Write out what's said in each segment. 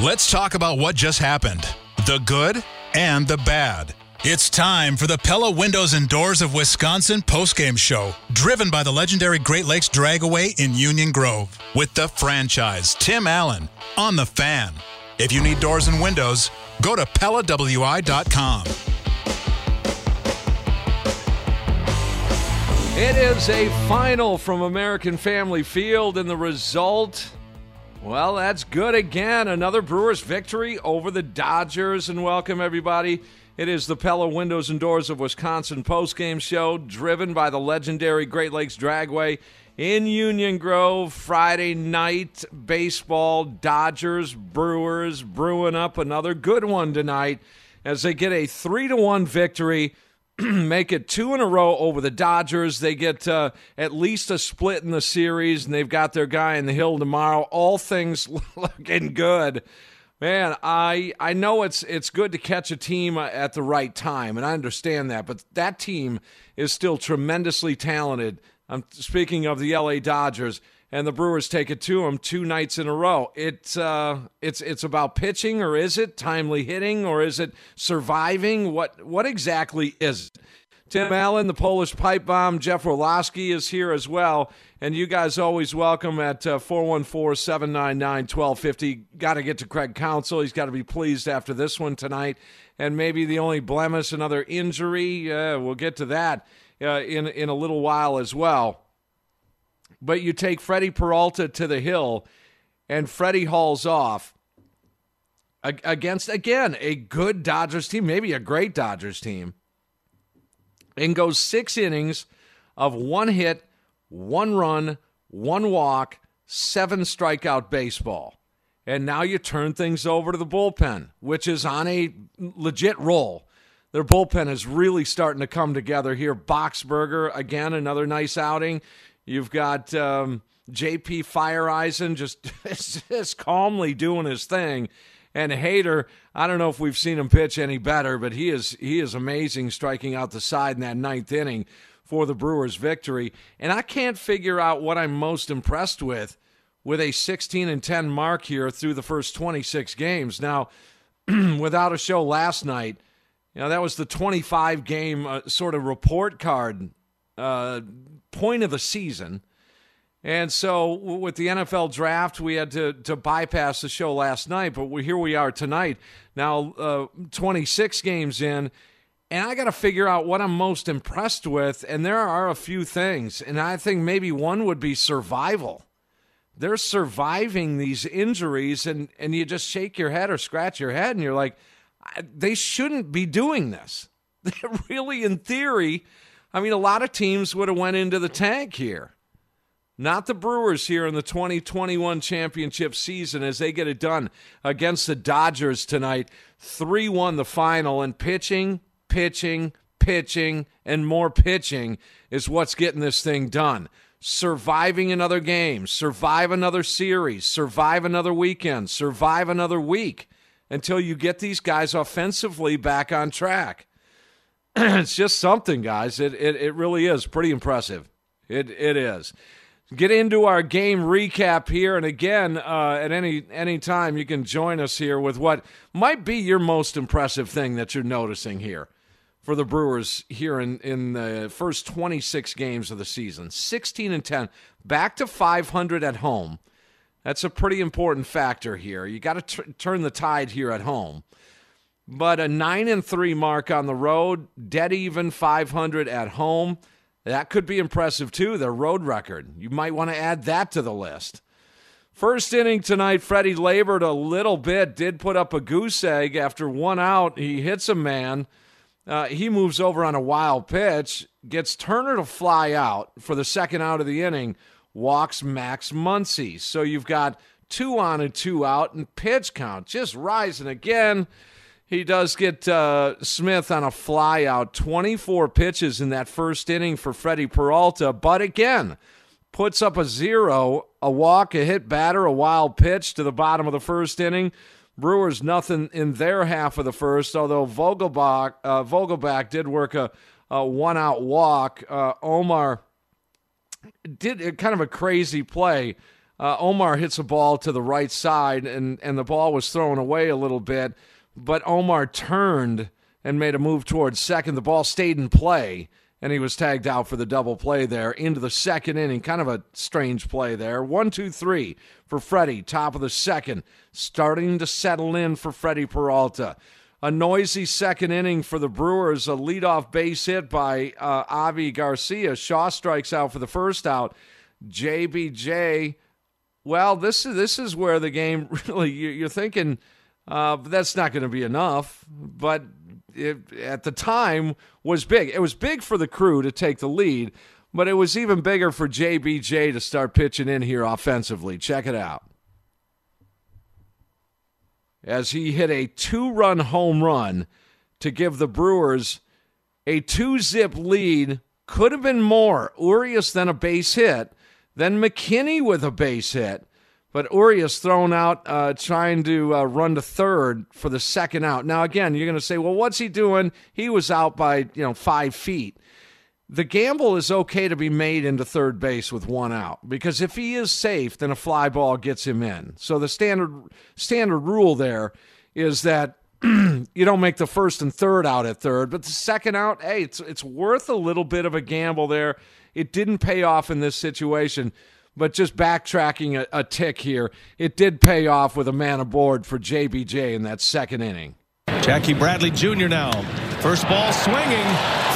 Let's talk about what just happened the good and the bad. It's time for the Pella Windows and Doors of Wisconsin postgame show, driven by the legendary Great Lakes Dragaway in Union Grove, with the franchise Tim Allen on the fan. If you need doors and windows, go to PellaWI.com. It is a final from American Family Field, and the result, well, that's good again. Another Brewers victory over the Dodgers, and welcome everybody. It is the Pella Windows and Doors of Wisconsin postgame show, driven by the legendary Great Lakes Dragway in Union Grove. Friday night baseball, Dodgers, Brewers brewing up another good one tonight as they get a three to one victory make it two in a row over the Dodgers. They get uh, at least a split in the series, and they've got their guy in the hill tomorrow. All things looking good. Man, I I know it's it's good to catch a team at the right time, and I understand that. But that team is still tremendously talented. I'm speaking of the LA Dodgers, and the Brewers take it to them two nights in a row. It's uh, it's it's about pitching, or is it timely hitting, or is it surviving? What what exactly is it? Tim Allen, the Polish pipe bomb, Jeff Roloski is here as well. And you guys always welcome at uh, 414 799 1250. Got to get to Craig Counsell. He's got to be pleased after this one tonight. And maybe the only blemish, another injury. Uh, we'll get to that uh, in, in a little while as well. But you take Freddie Peralta to the hill, and Freddie hauls off against, again, a good Dodgers team, maybe a great Dodgers team, and goes six innings of one hit, one run, one walk, seven strikeout baseball. And now you turn things over to the bullpen, which is on a legit roll. Their bullpen is really starting to come together here. Boxberger, again, another nice outing. You've got um, JP Feyereisen just, just calmly doing his thing. And Hader, I don't know if we've seen him pitch any better, but he is he is amazing, striking out the side in that ninth inning for the Brewers' victory. And I can't figure out what I'm most impressed with with a 16 and 10 mark here through the first 26 games. Now, without a show last night, you know that was the 25 game uh, sort of report card uh, point of the season. And so with the NFL draft, we had to, to bypass the show last night, but we, here we are tonight. Now, uh, 26 games in, and I got to figure out what I'm most impressed with. And there are a few things, and I think maybe one would be survival. They're surviving these injuries, and, and you just shake your head or scratch your head, and you're like, they shouldn't be doing this. really, in theory, I mean, a lot of teams would have went into the tank here not the Brewers here in the 2021 championship season as they get it done against the Dodgers tonight. 3 1 the final, and pitching, pitching, pitching, and more pitching is what's getting this thing done. Surviving another game, survive another series, survive another weekend, survive another week until you get these guys offensively back on track. it's just something, guys. It, it, it really is pretty impressive. It, it is. get into our game recap here. And again, uh, at any any time, you can join us here with what might be your most impressive thing that you're noticing here for the Brewers here in, in the first 26 games of the season. 16 and 10, back to 500 at home. That's a pretty important factor here. You got to turn the tide here at home. But a 9 and 3 mark on the road, dead even 500 at home. That could be impressive too, their road record. You might want to add that to the list. First inning tonight, Freddie labored a little bit, did put up a goose egg after one out. He hits a man. Uh, he moves over on a wild pitch, gets Turner to fly out for the second out of the inning, walks Max Muncy. So you've got two on and two out, and pitch count just rising again. He does get uh, Smith on a fly out, 24 pitches in that first inning for Freddie Peralta, but again, puts up a zero, a walk, a hit batter, a wild pitch to the bottom of the first inning. Brewers nothing in their half of the first, although Vogelbach, uh, Vogelbach did work a, a one out walk. Uh, Omar did kind of a crazy play. Uh, Omar hits a ball to the right side, and, and the ball was thrown away a little bit, but Omar turned and made a move towards second. The ball stayed in play, and he was tagged out for the double play there into the second inning. Kind of a strange play there. One, two, three for Freddie, top of the second, starting to settle in for Freddie Peralta. A noisy second inning for the Brewers, a leadoff base hit by uh, Avi Garcia. Shaw strikes out for the first out. JBJ, well, this is this is where the game really you're thinking uh, that's not going to be enough, but it, at the time was big. It was big for the crew to take the lead, but it was even bigger for JBJ to start pitching in here offensively. Check it out as he hit a two run home run to give the Brewers a two zip lead. Could have been more. Urias then a base hit, then McKinney with a base hit. But Urias thrown out uh, trying to uh, run to third for the second out. Now, again, you're going to say, well, what's he doing? He was out by, you know, five feet the gamble is okay to be made into third base with one out because if he is safe, then a fly ball gets him in. So the standard standard rule there is that you don't make the first and third out at third, but the second out, hey, it's it's worth a little bit of a gamble there. It didn't pay off in this situation, but just backtracking a, a tick here, it did pay off with a man aboard for JBJ in that second inning. Jackie Bradley Jr. now. First ball swinging.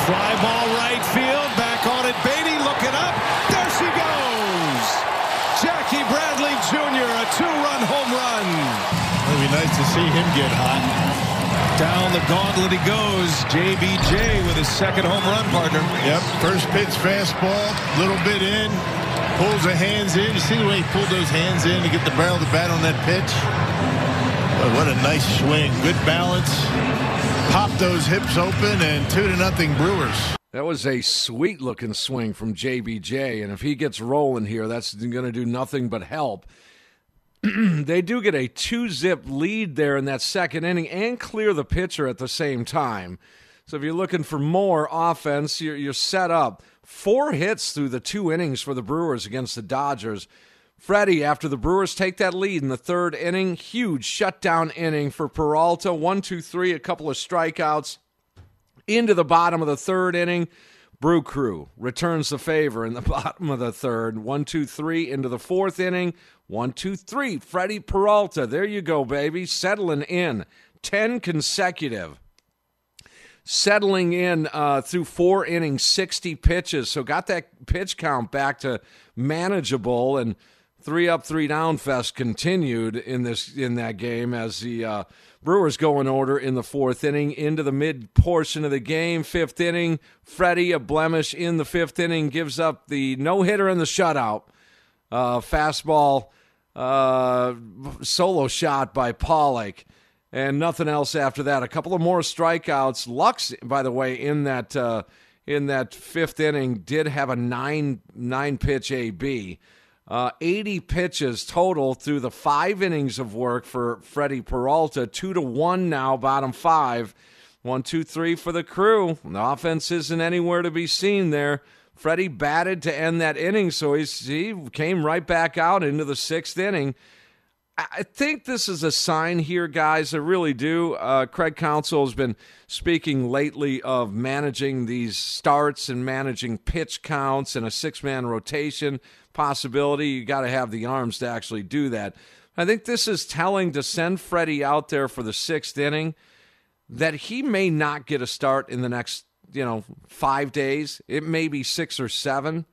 Fly ball right field. Back on it. Beaty looking up. There she goes. Jackie Bradley Jr. A two-run home run. It'd be nice to see him get hot. Down the gauntlet he goes. JBJ with his second home run partner. Yep. First pitch fastball. Little bit in. Pulls the hands in. You see the way he pulled those hands in to get the barrel the bat on that pitch? what a nice swing. Good balance. Pop those hips open and two to nothing Brewers. That was a sweet looking swing from JBJ. And if he gets rolling here, that's going to do nothing but help. they do get a two zip lead there in that second inning and clear the pitcher at the same time. So if you're looking for more offense, you're, you're set up. Four hits through the two innings for the Brewers against the Dodgers. Freddie, after the Brewers take that lead in the third inning, huge shutdown inning for Peralta. One, two, three, a couple of strikeouts. Into the bottom of the third inning, Brew Crew returns the favor in the bottom of the third. One, two, three, into the fourth inning. One, two, three. Freddie Peralta. There you go, baby. Settling in. 10 consecutive. Settling in uh, through four innings, 60 pitches. So got that pitch count back to manageable. And three up, three down fest continued in this in that game as the uh, Brewers go in order in the fourth inning into the mid portion of the game. Fifth inning, Freddie a blemish in the fifth inning gives up the no hitter and the shutout. Uh, fastball uh, solo shot by Pollock. And nothing else after that. A couple of more strikeouts. Lux, by the way, in that uh, in that fifth inning, did have a nine nine pitch AB. Uh, 80 pitches total through the five innings of work for Freddie Peralta. Two to one now, bottom five. One, two, three for the crew. The offense isn't anywhere to be seen there. Freddie batted to end that inning, so he came right back out into the sixth inning. I think this is a sign here, guys. I really do. Uh, Craig Counsell has been speaking lately of managing these starts and managing pitch counts and a six man rotation possibility. You got to have the arms to actually do that. I think this is telling to send Freddie out there for the sixth inning that he may not get a start in the next, you know, five days. It may be six or seven.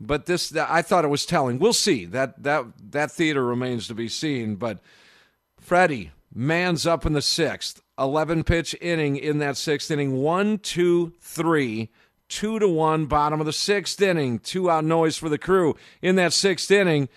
But this, I thought it was telling. We'll see. That that that theater remains to be seen. But Freddie man's up in the sixth, eleven pitch inning in that sixth inning. One, two, three, two to one. Bottom of the sixth inning. Two out noise for the crew in that sixth inning.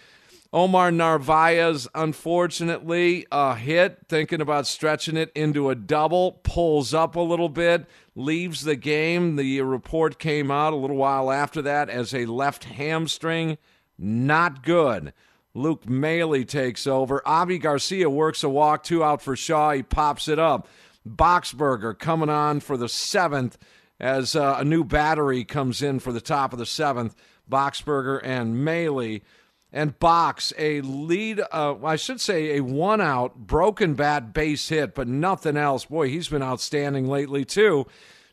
Omar Narvaez, unfortunately, a hit, thinking about stretching it into a double, pulls up a little bit, leaves the game. The report came out a little while after that as a left hamstring. Not good. Luke Maile takes over. Avi Garcia works a walk, two out for Shaw. He pops it up. Boxberger coming on for the seventh as uh, a new battery comes in for the top of the seventh. Boxberger and Maile and Box a lead, uh, I should say a one out broken bat base hit, but nothing else. Boy, he's been outstanding lately too.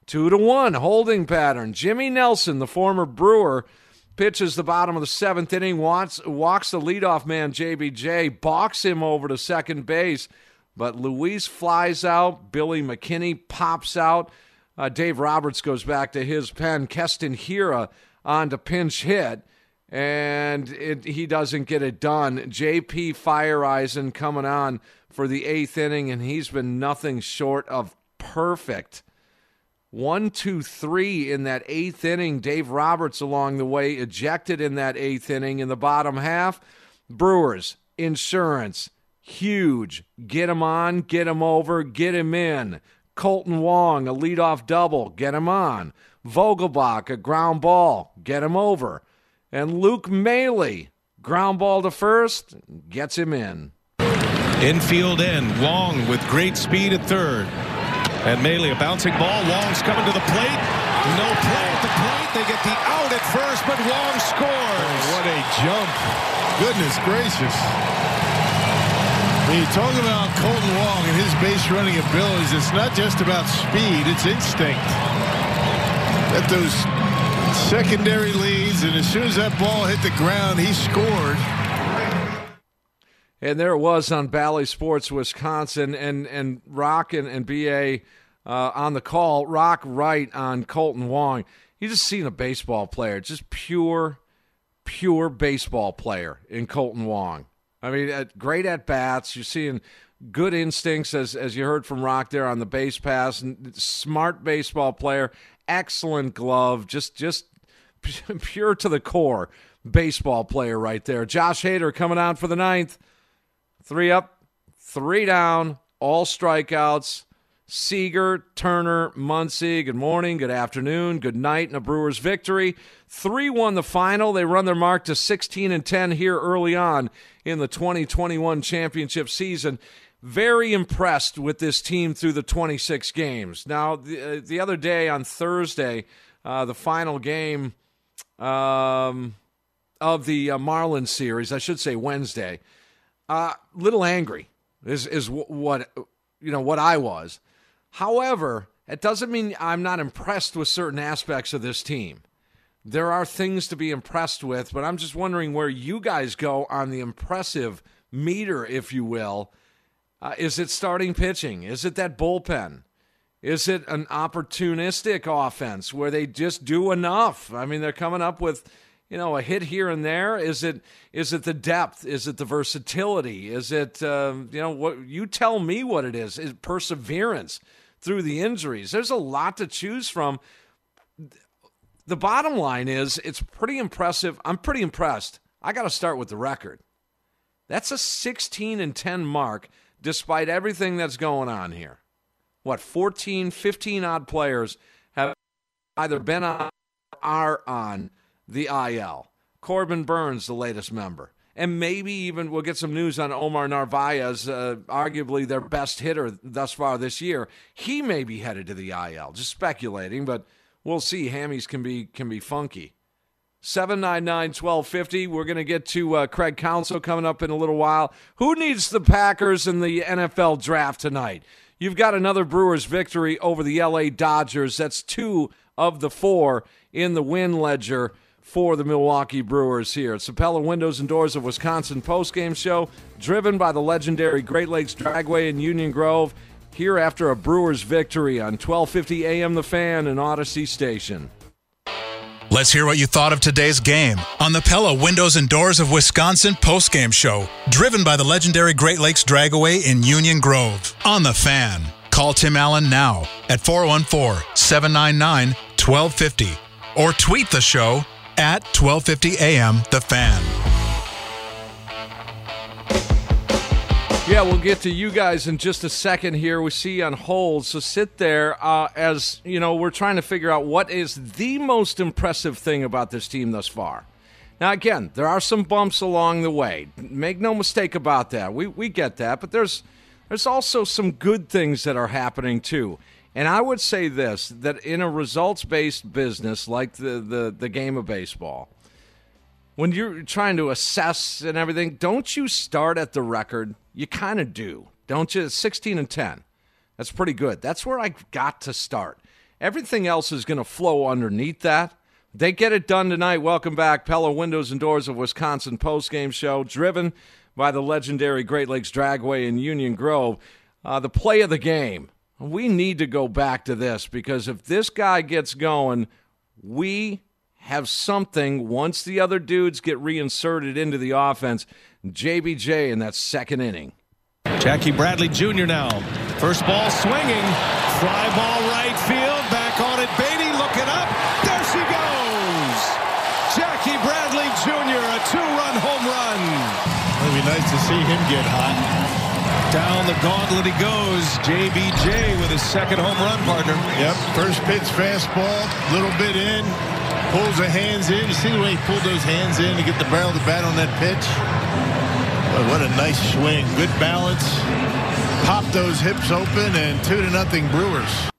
Two to one holding pattern. Jimmy Nelson, the former Brewer, pitches the bottom of the seventh inning, wants, walks the leadoff man JBJ, balks him over to second base, but Luis flies out. Billy McKinney pops out. Uh, Dave Roberts goes back to his pen. Keston Hiura on to pinch hit and it, he doesn't get it done. JP Feyereisen coming on for the eighth inning, and he's been nothing short of perfect. One, two, three in that eighth inning. Dave Roberts along the way ejected in that eighth inning in the bottom half. Brewers, insurance, huge. Get him on, get him over, get him in. Kolten Wong, a leadoff double, get him on. Vogelbach, a ground ball, get him over. And Luke Maile, ground ball to first, gets him in. Infield end, Long with great speed at third. And Maile, a bouncing ball. Long's coming to the plate. No play at the plate. They get the out at first, but Long scores. Oh, what a jump. Goodness gracious. When you talk about Kolten Long and his base running abilities, it's not just about speed, it's instinct. That those secondary leads, and as soon as that ball hit the ground, he scored. And there it was on Bally Sports, Wisconsin, and and Rock and, and BA uh, on the call. Rock right on Kolten Wong. You just seen a baseball player, just pure, pure baseball player in Kolten Wong. I mean, at, great at bats. You're seeing good instincts, as as you heard from Rock there on the base pass. Smart baseball player, excellent glove, just just pure to the core baseball player right there. Josh Hader coming on for the ninth. Three up, three down, all strikeouts. Seager, Turner, Muncy, good morning, good afternoon, good night, and a Brewers victory. 3 1 the final. They run their mark to 16 and 10 here early on in the 2021 championship season. Very impressed with this team through the 26 games. Now, the, uh, the other day on Thursday, uh, the final game um, of the uh, Marlins series, I should say Wednesday, uh, little angry is is what you know what I was. However, it doesn't mean I'm not impressed with certain aspects of this team. There are things to be impressed with, but I'm just wondering where you guys go on the impressive meter, if you will. Uh, is it starting pitching? Is it that bullpen? Is it an opportunistic offense where they just do enough? I mean, they're coming up with you know a hit here and there. Is it is it the depth? Is it the versatility? Is it um, you know what you tell me what it is. Is perseverance through the injuries? There's a lot to choose from. The bottom line is it's pretty impressive. I'm pretty impressed. I got to start with the record. That's a 16 and 10 mark despite everything that's going on here what 14 15 odd players have either been on are on the IL. Corbin Burnes, the latest member. And maybe even we'll get some news on Omar Narvaez, uh, arguably their best hitter thus far this year. He may be headed to the IL. Just speculating, but we'll see. Hammies can be can be funky. 799-1250. We're going to get to uh, Craig Counsell coming up in a little while. Who needs the Packers in the NFL draft tonight? You've got another Brewers victory over the LA Dodgers. That's two of the four in the win ledger for the Milwaukee Brewers here. It's the Windows and Doors of Wisconsin postgame show, driven by the legendary Great Lakes Dragway in Union Grove. Here after a Brewers victory on 1250 AM The Fan and Audacy Station. Let's hear what you thought of today's game on the Pella Windows and Doors of Wisconsin postgame show, driven by the legendary Great Lakes Dragaway in Union Grove. On the fan. Call Tim Allen now at 414 799 1250 or tweet the show at 1250 AM The Fan. Yeah, we'll get to you guys in just a second here. We see you on hold, so sit there uh, as you know we're trying to figure out what is the most impressive thing about this team thus far. Now, again, there are some bumps along the way. Make no mistake about that. We we get that, but there's there's also some good things that are happening too. And I would say this: that in a results-based business like the the, the game of baseball, when you're trying to assess and everything, don't you start at the record? You kind of do, don't you? 16 and 10. That's pretty good. That's where I got to start. Everything else is going to flow underneath that. They get it done tonight. Welcome back, Pella Windows and Doors of Wisconsin Post Game show, driven by the legendary Great Lakes Dragway in Union Grove. Uh, the play of the game. We need to go back to this because if this guy gets going, we have something once the other dudes get reinserted into the offense. JBJ in that second inning. Jackie Bradley Jr. now. First ball swinging. Fly ball right field. Back on it. Beaty looking up. There she goes. Jackie Bradley Jr. A two-run home run. It'd be nice to see him get hot. Down the gauntlet he goes. JBJ with his second home run partner. Yep. First pitch fastball. Little bit in. Pulls the hands in. You see the way he pulled those hands in to get the barrel of the bat on that pitch? What a nice swing. Good balance. Pop those hips open and two to nothing Brewers.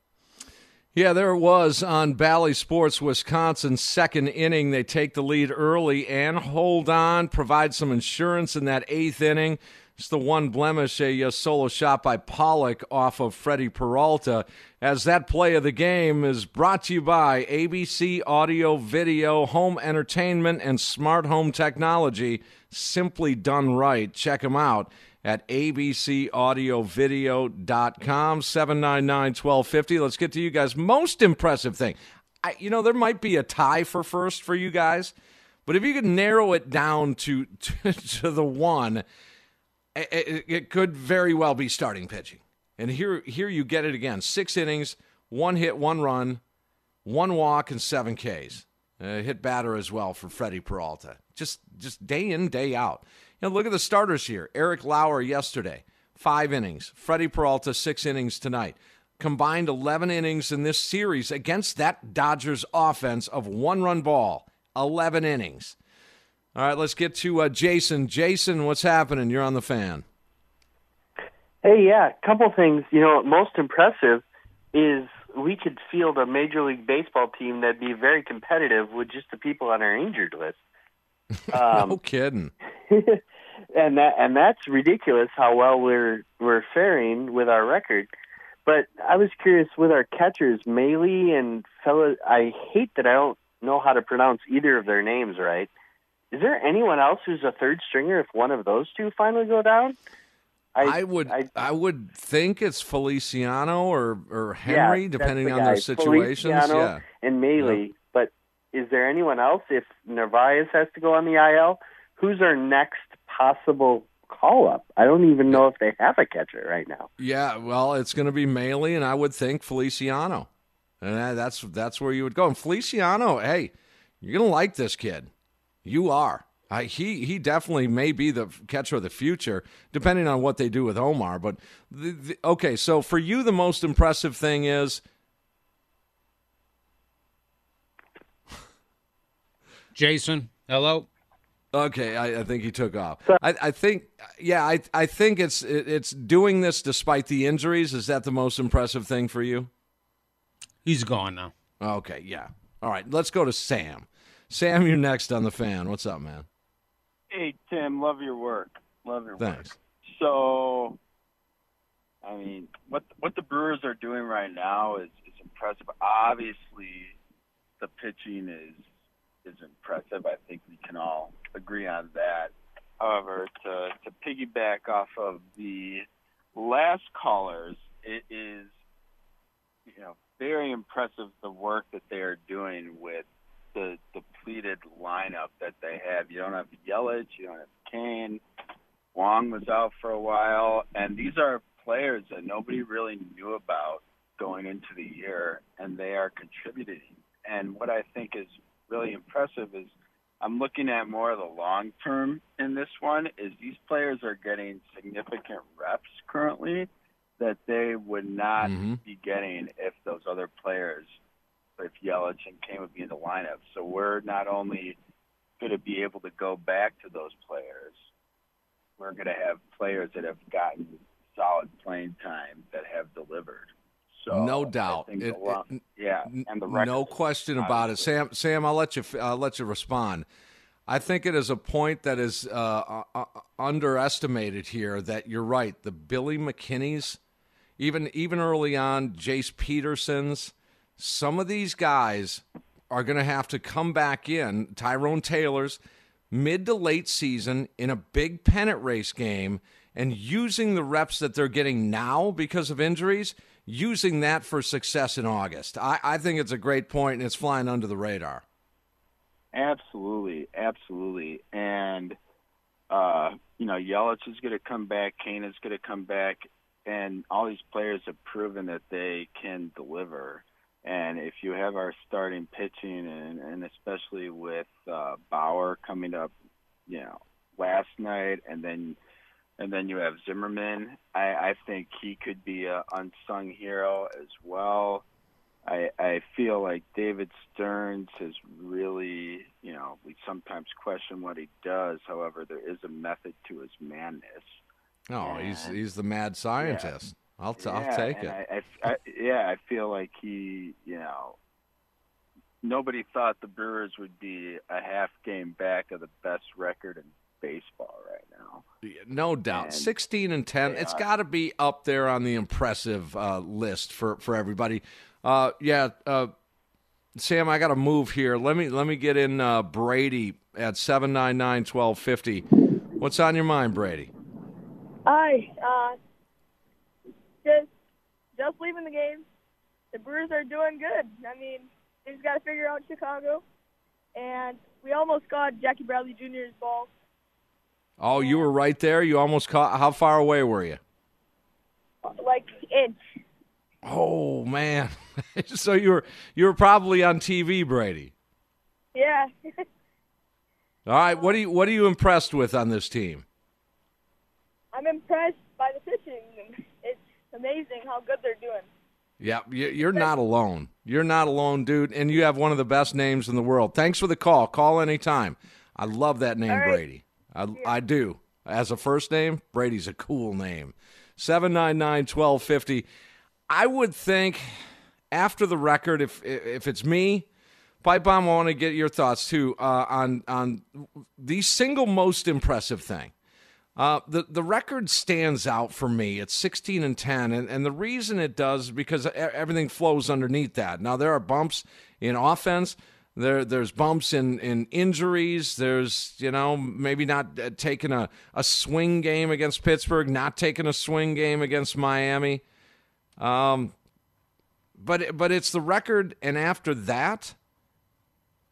Yeah, there was on Bally Sports Wisconsin. Second inning, they take the lead early and hold on, provide some insurance in that eighth inning. It's the one blemish, a, a, solo shot by Pollock off of Freddie Peralta. As that play of the game is brought to you by ABC Audio, Video, Home Entertainment, and Smart Home Technology. Simply done right. Check them out at abcaudiovideo.com, 799-1250. Let's get to you guys. Most impressive thing. I, you know, there might be a tie for first for you guys, but if you could narrow it down to, to, to the one – it, it, could very well be starting pitching. And here, here you get it again: six innings, one hit, one run, one walk, and seven Ks. Hit batter as well for Freddie Peralta. Just, just day in, day out. You know, look at the starters here: Eric Lauer yesterday, five innings. Freddie Peralta, six innings tonight. Combined 11 innings in this series against that Dodgers offense of one-run ball. 11 innings. All right, let's get to uh, Jason. Jason, what's happening? You're on the fan. Hey, yeah, a couple things. You know, most impressive is we could field a Major League Baseball team that'd be very competitive with just the people on our injured list. Um, no kidding. and that and that's ridiculous how well we're we're faring with our record. But I was curious with our catchers, Maile and fella. I hate that I don't know how to pronounce either of their names right. Is there anyone else who's a third stringer if one of those two finally go down? I, I would I, I, would think it's Feliciano or or Henry, yeah, depending the on their situations. Feliciano yeah, and Maile. Yeah. But is there anyone else if Narvaez has to go on the IL? Who's our next possible call up? I don't even know if they have a catcher right now. Yeah, well, it's going to be Maile, and I would think Feliciano, and uh, that's that's where you would go. And Feliciano, hey, you're going to like this kid. You are. Uh, he he definitely may be the catcher of the future, depending on what they do with Omar. But the, the, okay, so for you, the most impressive thing is Jason. Hello. Okay, I, I, think he took off. I, I, think, yeah, I I think it's it's doing this despite the injuries. Is that the most impressive thing for you? He's gone now. Okay, yeah. All right, let's go to Sam. Sam, you're next on the fan. What's up, man? Hey Tim, love your work. Love your Thanks. work. So, I mean, what what the Brewers are doing right now is is impressive. Obviously, the pitching is is impressive. I think we can all agree on that. However, to to piggyback off of the last callers, it is you know very impressive the work that they are doing with the depleted lineup that they have. You don't have Yelich, you don't have Cain. Wong was out for a while, and these are players that nobody really knew about going into the year, and they are contributing. And what I think is really impressive is I'm looking at more of the long term in this one. Is these players are getting significant reps currently that they would not Mm-hmm. be getting if those other players, if Yelich and Cain would be in the lineup. So we're not only going to be able to go back to those players, we're going to have players that have gotten solid playing time that have delivered. So no doubt. It- lot- it- yeah, and the no question about it. Sam, Sam, I'll let you uh, let you respond. I think it is a point that is uh, uh, underestimated here. That you're right. The Billy McKinneys, even even early on, Jace Petersons, some of these guys are going to have to come back in. Tyrone Taylor's mid to late season in a big pennant race game and using the reps that they're getting now because of injuries, using that for success in August. I, I think it's a great point and it's flying under the radar. Absolutely, absolutely. And uh, you know, Yelich is going to come back, Cain is going to come back, and all these players have proven that they can deliver. And if you have our starting pitching, and, and especially with uh, Bauer coming up, you know, last night, and then and then you have Zimmermann, I, I think he could be a unsung hero as well. I, I feel like David Stearns has really, you know, we sometimes question what he does. However, there is a method to his madness. Oh, he's he's the mad scientist. I'll, t- I'll take it. I, I, I, yeah, I feel like he, you know, nobody thought the Brewers would be a half game back of the best record in baseball right now. No doubt. And 16 and 10. It's got to be up there on the impressive uh, list for, for everybody. Uh, yeah, uh, Sam, I got to move here. Let me let me get in uh, Brady at 799-1250. What's on your mind, Brady? Hi. Just just leaving the game. The Brewers are doing good. I mean, they just got to figure out Chicago, and we almost got Jackie Bradley Jr.'s ball. Oh, you were right there. You almost caught. How far away were you? Like inch. Oh man. so you were you were probably on TV, Brady. Yeah. All right. What are you what are you impressed with on this team? I'm impressed by the pitching. It's amazing how good they're doing. Yeah, you- you're not alone. You're not alone, dude, and you have one of the best names in the world. Thanks for the call. Call anytime. I love that name, right. Brady. I, I do. As a first name, Brady's a cool name. 799 1250. I would think after the record, if if it's me, Pipe Bomb, I want to get your thoughts too uh, on on the single most impressive thing. Uh, the the record stands out for me. It's 16 and 10, and, and the reason it does is because everything flows underneath that. Now there are bumps in offense. There there's bumps in, in injuries. There's you know maybe not uh, taking a, a swing game against Pittsburgh, not taking a swing game against Miami. Um, but but it's the record, and after that,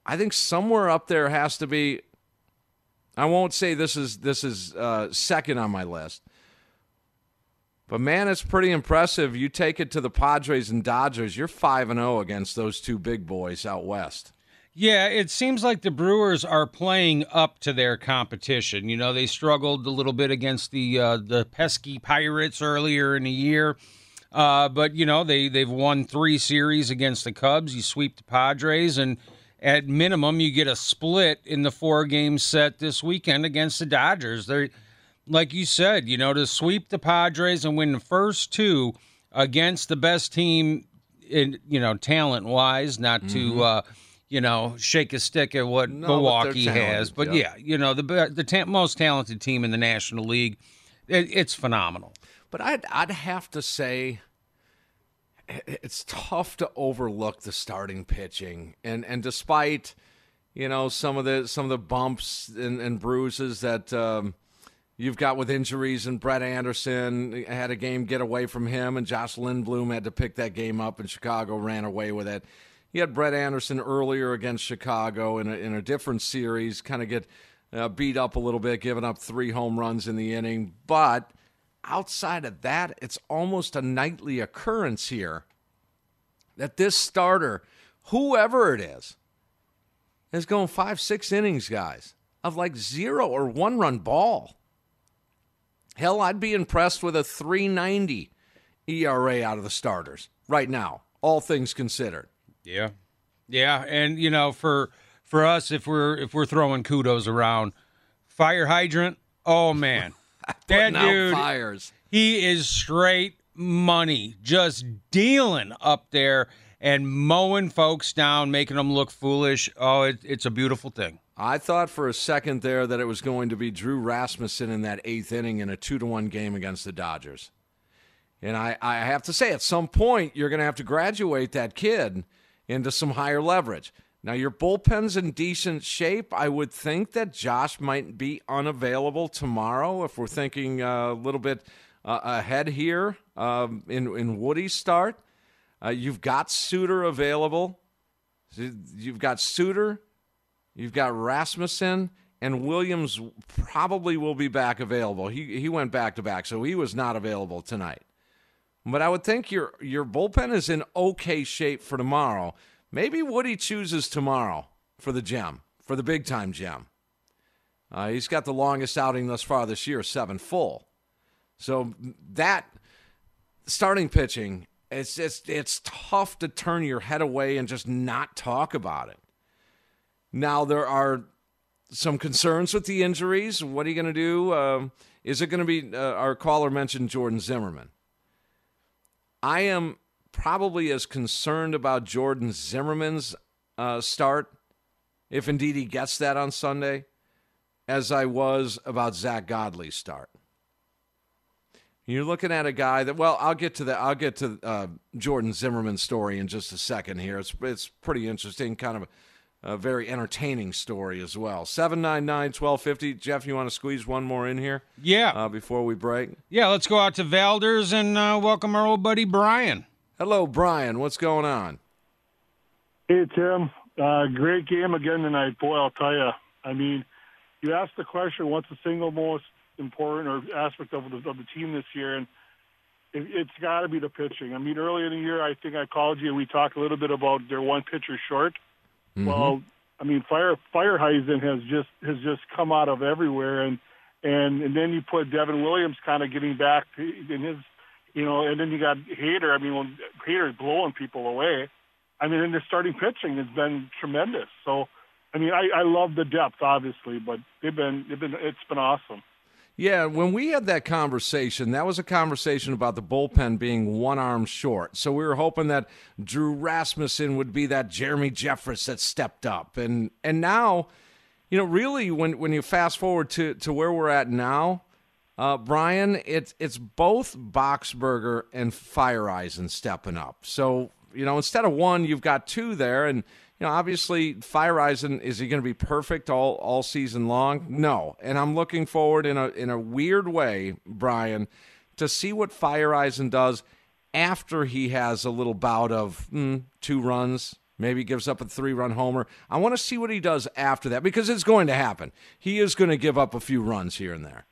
I think somewhere up there has to be. I won't say this is this is uh, second on my list, but man, it's pretty impressive. You take it to the Padres and Dodgers. You're five and zero against those two big boys out west. Yeah, it seems like the Brewers are playing up to their competition. You know, they struggled a little bit against the uh, the pesky Pirates earlier in the year, uh, but you know they they've won three series against the Cubs. You sweep the Padres, and at minimum you get a split in the four game set this weekend against the Dodgers. They're like you said, you know, to sweep the Padres and win the first two against the best team in you know talent wise, not Mhm. to uh, you know shake a stick at what No, but Milwaukee has, but yeah. yeah, you know the the ta- most talented team in the National League. It, it's phenomenal. But I'd I'd have to say it's tough to overlook the starting pitching, and and despite you know some of the some of the bumps and, and bruises that um, you've got with injuries, and Brett Anderson had a game get away from him, and Josh Lindblom had to pick that game up, and Chicago ran away with it. You had Brett Anderson earlier against Chicago in a, in a different series, kind of get uh, beat up a little bit, giving up three home runs in the inning. But outside of that, it's almost a nightly occurrence here that this starter, whoever it is, is going five, six innings, guys, of like zero or one run ball. Hell, I'd be impressed with a 390 ERA out of the starters right now, all things considered. Yeah, yeah, and you know, for for us, if we're if we're throwing kudos around, fire hydrant. Oh man, that dude, fires. he is straight money, just dealing up there and mowing folks down, making them look foolish. Oh, it, it's a beautiful thing. I thought for a second there that it was going to be Drew Rasmussen in that eighth inning in a two to one game against the Dodgers. And I, I have to say, at some point, you're going to have to graduate that kid into some higher leverage. Now, your bullpen's in decent shape. I would think that Josh might be unavailable tomorrow if we're thinking uh, a little bit uh, ahead here um, in, in Woody's start. Uh, you've got Suter available. You've got Suter, You've got Rasmussen and Williams probably will be back available. He he went back to back, so he was not available tonight. But I would think your your bullpen is in okay shape for tomorrow. Maybe Woody chooses tomorrow for the gem, for the big time gem. Uh, he's got the longest outing thus far this year, seven full. So that starting pitching, it's it's it's tough to turn your head away and just not talk about it. Now there are some concerns with the injuries. What are you going to do? Um, is it going to be? Uh, our caller mentioned Jordan Zimmermann. I am probably as concerned about Jordan Zimmermann's uh, start, if indeed he gets that on Sunday, as I was about Zach Godley's start. You're looking at a guy that, well, I'll get to the, I'll get to uh, Jordan Zimmermann's story in just a second here. It's it's pretty interesting, kind of a, a very entertaining story as well. Seven nine nine twelve fifty. Jeff, you want to squeeze one more in here? Yeah. Uh, before we break. Yeah, let's go out to Valders and uh, welcome our old buddy Brian. Hello, Brian. What's going on? Hey, Tim. Uh, great game again tonight. Boy, I'll tell you. I mean, you asked the question, what's the single most important or aspect of the, of the team this year, and it, it's got to be the pitching. I mean, early in the year, I think I called you and we talked a little bit about their one pitcher short. Well, I mean, Fire Feyereisen has just has just come out of everywhere, and and and then you put Devin Williams kind of getting back to, in his, you know, and then you got Hader. I mean, when Hader's blowing people away, I mean, and their starting pitching has been tremendous. So, I mean, I, I love the depth, obviously, but they've been they've been it's been awesome. Yeah, when we had that conversation, that was a conversation about the bullpen being one arm short. So we were hoping that Drew Rasmussen would be that Jeremy Jeffress that stepped up. And and now, you know, really when when you fast forward to, to where we're at now, uh, Brian, it's it's both Boxberger and Feyereisen stepping up. So, you know, instead of one, you've got two there and you know, obviously, Feyereisen is he going to be perfect all all season long? No, and I'm looking forward in a in a weird way, Brian, to see what Feyereisen does after he has a little bout of mm, two runs, maybe gives up a three run homer. I want to see what he does after that because it's going to happen. He is going to give up a few runs here and there.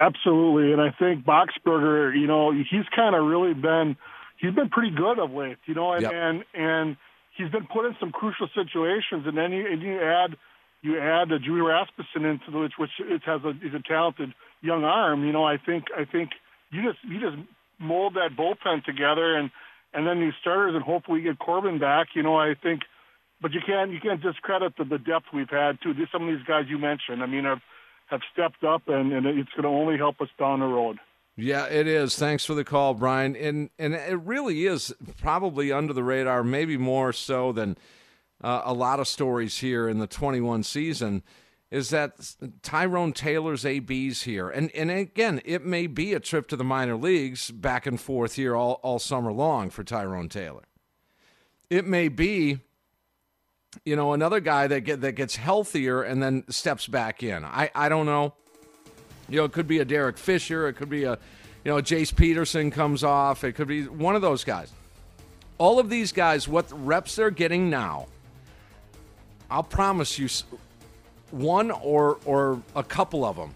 Absolutely, and I think Boxberger, you know, he's kind of really been he's been pretty good of late, you know, and Yep. and and he's been put in some crucial situations, and then you and you add you add uh, Drew Rasmussen into the, which which it has a is a talented young arm. You know, I think I think you just you just mold that bullpen together, and and then these starters, and hopefully get Corbin back. You know, I think, but you can't you can't discredit the, the depth we've had too. Some of these guys you mentioned, I mean, have have stepped up, and and it's going to only help us down the road. Yeah, it is. Thanks for the call, Brian. And and it really is probably under the radar, maybe more so than uh, a lot of stories here in the 21 season. Is that Tyrone Taylor's ABs here? And and again, it may be a trip to the minor leagues back and forth here all, all summer long for Tyrone Taylor. It may be, you know, another guy that get that gets healthier and then steps back in. I I don't know. You know, it could be a Derek Fisher. It could be a, you know, Jace Peterson comes off. It could be one of those guys. All of these guys, what reps they're getting now, I'll promise you, one or or a couple of them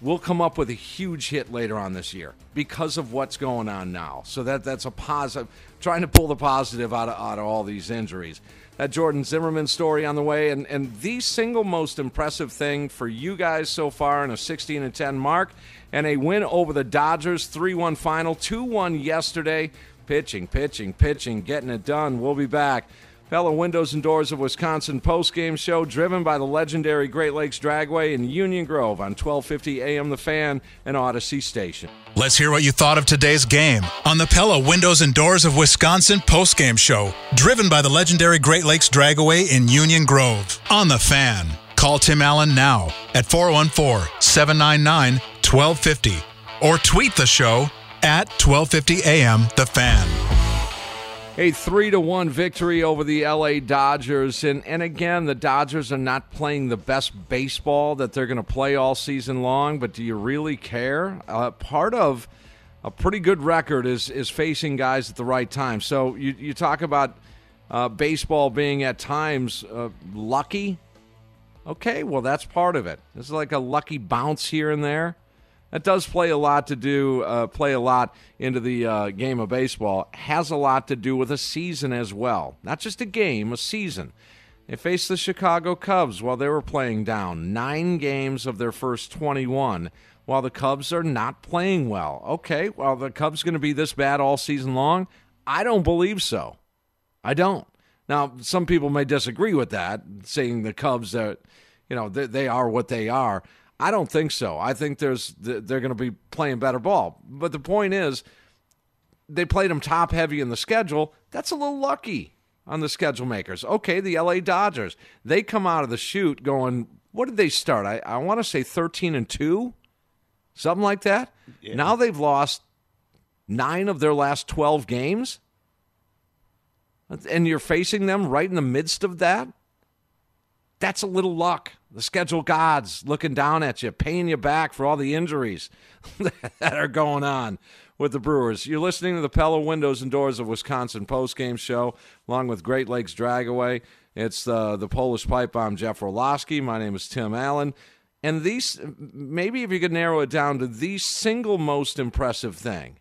will come up with a huge hit later on this year because of what's going on now. So that that's a positive. Trying to pull the positive out of out of all these injuries that Jordan Zimmermann story on the way. And, and the single most impressive thing for you guys so far in a 16 and 10 mark and a win over the Dodgers, 3 1 final, 2 1 yesterday. Pitching, pitching, pitching, getting it done. We'll be back. Pella Windows and Doors of Wisconsin post-game show driven by the legendary Great Lakes Dragway in Union Grove on 1250 AM The Fan and Audacy Station. Let's hear what you thought of today's game on the Pella Windows and Doors of Wisconsin post-game show driven by the legendary Great Lakes Dragway in Union Grove on The Fan. Call Tim Allen now at 414-799-1250 or tweet the show at 1250 AM The Fan a three to one victory over the LA Dodgers. And and again, the Dodgers are not playing the best baseball that they're going to play all season long. But do you really care? Uh, part of a pretty good record is is facing guys at the right time. So you you talk about uh, baseball being at times uh, lucky. Okay, well that's part of it. It's like a lucky bounce here and there that does play a lot to do, uh, play a lot into the uh, game of baseball. Has a lot to do with a season as well, not just a game, a season. They faced the Chicago Cubs while they were playing down nine games of their first 21. While the Cubs are not playing well. Okay, well the Cubs going to be this bad all season long? I don't believe so. I don't. Now, some people may disagree with that, saying the Cubs are, you know, they, they are what they are. I don't think so. I think there's they're going to be playing better ball. But the point is, they played them top heavy in the schedule. That's a little lucky on the schedule makers. Okay, the LA Dodgers. They come out of the chute going, what did they start? I, I want to say 13 and 2, something like that. Yeah. Now they've lost nine of their last 12 games. And you're facing them right in the midst of that? That's a little luck. The schedule gods looking down at you, paying you back for all the injuries that are going on with the Brewers. You're listening to the Pella Windows and Doors of Wisconsin post-game show, along with Great Lakes Dragway. It's the the Polish Pipe Bomb, Jeff Orlowski. My name is Tim Allen. And these, maybe if you could narrow it down to the single most impressive thing,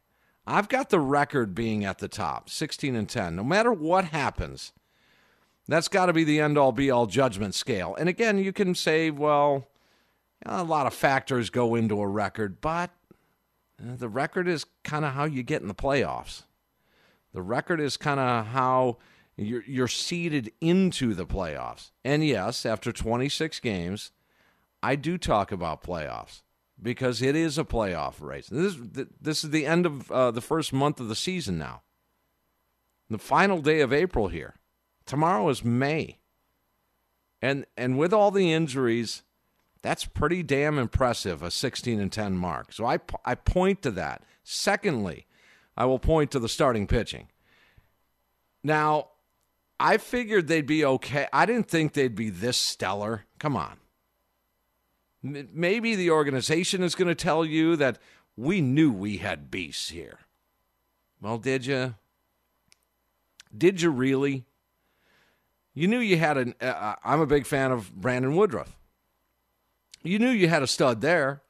I've got the record being at the top, 16 and 10. No matter what happens, that's got to be the end all be all judgment scale. And again, you can say, well, a lot of factors go into a record, but uh, the record is kind of how you get in the playoffs. The record is kind of how you're, you're seeded into the playoffs. And yes, after 26 games, I do talk about playoffs because it is a playoff race. This is, this is the end of uh, the first month of the season now. The final day of April here. Tomorrow is May. And and with all the injuries, that's pretty damn impressive, a 16 and 10 mark. So I I point to that. Secondly, I will point to the starting pitching. Now, I figured they'd be okay. I didn't think they'd be this stellar. Come on. Maybe the organization is going to tell you that we knew we had beasts here. Well, did you? Did you really? You knew you had an. Uh, I'm a big fan of Brandon Woodruff. You knew you had a stud there,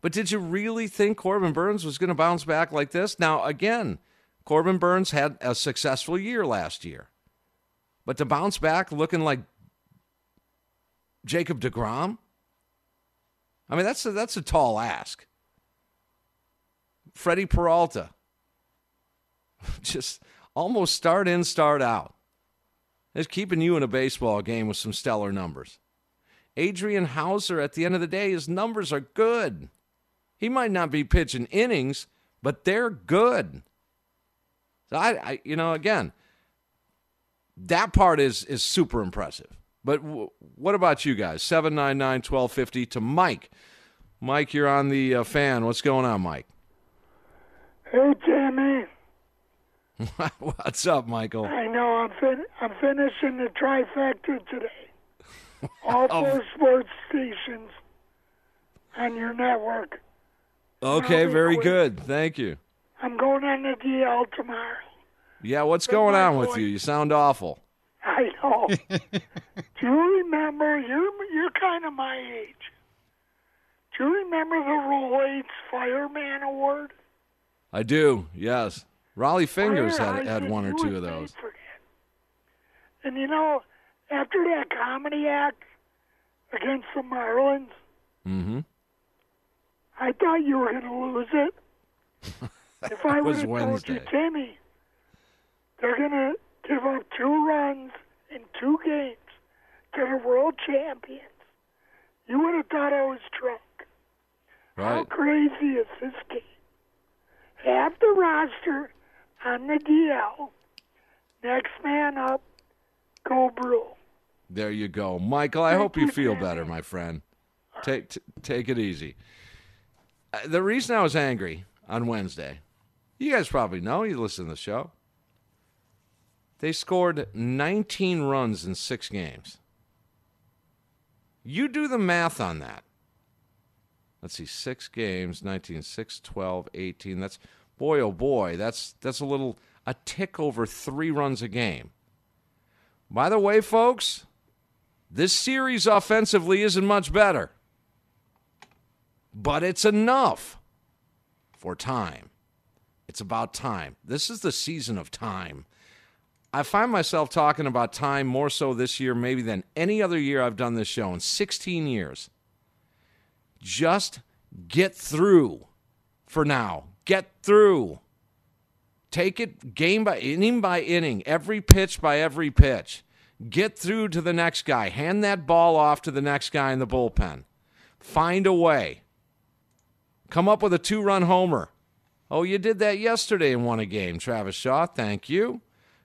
but did you really think Corbin Burnes was going to bounce back like this? Now, again, Corbin Burnes had a successful year last year, but to bounce back looking like Jacob DeGrom, I mean that's a, that's a tall ask. Freddie Peralta, just almost start in, start out. It's keeping you in a baseball game with some stellar numbers. Adrian Houser, at the end of the day, his numbers are good. He might not be pitching innings, but they're good. So I, I you know, again, that part is is super impressive. But w- what about you guys? 799 1250 to Mike. Mike, you're on the uh, fan. What's going on, Mike? Hey, Jimmy. What's up, Michael? I know I'm fin- I'm finishing the trifecta today. All Oh. four sports stations on your network. Okay, very quick. good. Thank you. I'm going on the DL tomorrow. Yeah, what's going on with you? You sound awful. I know. Do you remember? You're you're kind of my age. Do you remember the Rolaids Fireman Award? I do. Yes. Rollie Fingers had had one or two of those. pay for that. And you know, after that comedy act against the Marlins, Mm-hmm. I thought you were going to lose it. If I would was have told you, Wednesday. Timmy, they're going to give up two runs in two games to the world champions, you would have thought I was drunk. How crazy is this game? Half the roster on the DL. Next man up, go Brew. There you go, Michael. I hope you feel better, my friend. Take t- take it easy. Uh, The reason I was angry on Wednesday, you guys probably know. You listen to the show. They scored 19 runs in six games. You do the math on that. Let's see, six games, 19, 6, 12, 18. That's boy, oh boy, that's that's a little a tick over three runs a game. By the way, folks, this series offensively isn't much better. But it's enough for time. It's about time. This is the season of time. I find myself talking about time more so this year, maybe than any other year I've done this show in 16 years. Just get through for now. Get through. Take it game by inning by inning, every pitch by every pitch. Get through to the next guy. Hand that ball off to the next guy in the bullpen. Find a way. Come up with a two run homer. Oh, you did that yesterday and won a game, Travis Shaw. Thank you.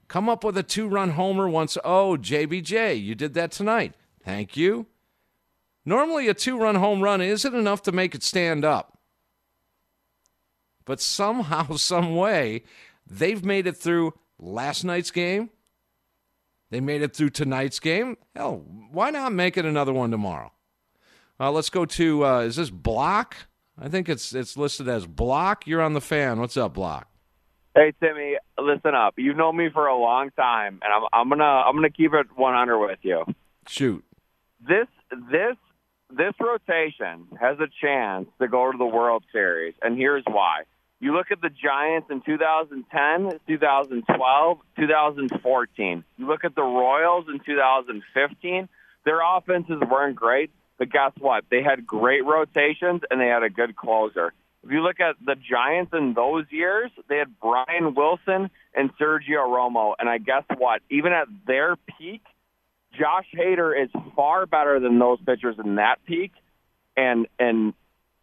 Come up with a two run homer once. Oh, JBJ, you did that tonight. Thank you. Normally, a two run home run isn't enough to make it stand up. But somehow, some way, they've made it through last night's game. They made it through tonight's game. Hell, why not make it another one tomorrow? Uh, let's go to uh, is this Block? I think it's it's listed as Block. You're on the fan. What's up, Block? Hey Timmy, listen up. You've known me for a long time, and I'm I'm gonna I'm gonna keep it 100 with you. Shoot. This this this rotation has a chance to go to the World Series, and here's why. You look at the Giants in 2010, 2012, 2014. You look at the Royals in 2015. Their offenses weren't great, but guess what? They had great rotations and they had a good closer. If you look at the Giants in those years, they had Brian Wilson and Sergio Romo. And I guess what? Even at their peak, Josh Hader is far better than those pitchers in that peak. And and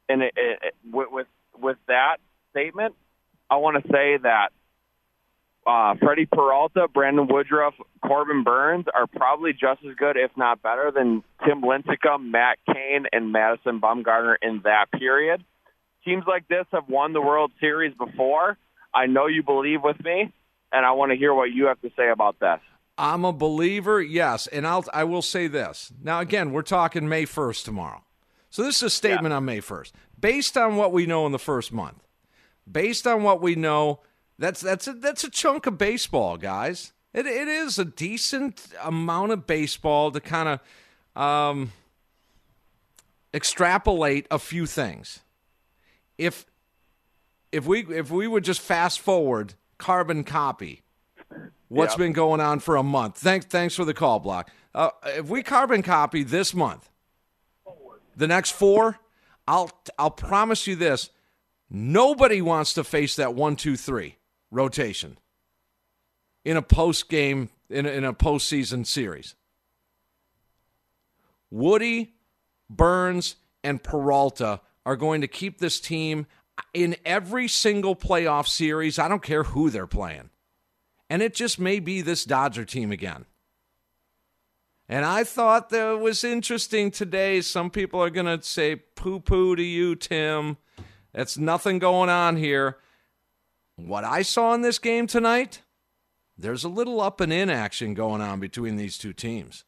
and it, it, it, with with with that statement, I want to say that uh, Freddie Peralta, Brandon Woodruff, Corbin Burnes are probably just as good, if not better, than Tim Lincecum, Matt Cain, and Madison Bumgarner in that period. Teams like this have won the World Series before. I know you believe with me, and I want to hear what you have to say about this. I'm a believer, yes, and I'll I will say this. Now again, we're talking May 1st tomorrow. So this is a statement on May 1st. Based on what we know in the first month. Based on what we know, that's that's a that's a chunk of baseball, guys. It it is a decent amount of baseball to kind of um extrapolate a few things. If if we if we would just fast forward carbon copy what's Yep. been going on for a month. Thanks, thanks for the call, Block. Uh, if we carbon copy this month, the next four, I'll I'll promise you this: nobody wants to face that one, two, three rotation in a post game in a, in a postseason series. Woody, Burnes, and Peralta are going to keep this team in every single playoff series. I don't care who they're playing. And it just may be this Dodger team again. And I thought that was interesting today. Some people are going to say poo poo to you, Tim. That's nothing going on here. What I saw in this game tonight, there's a little up and in action going on between these two teams.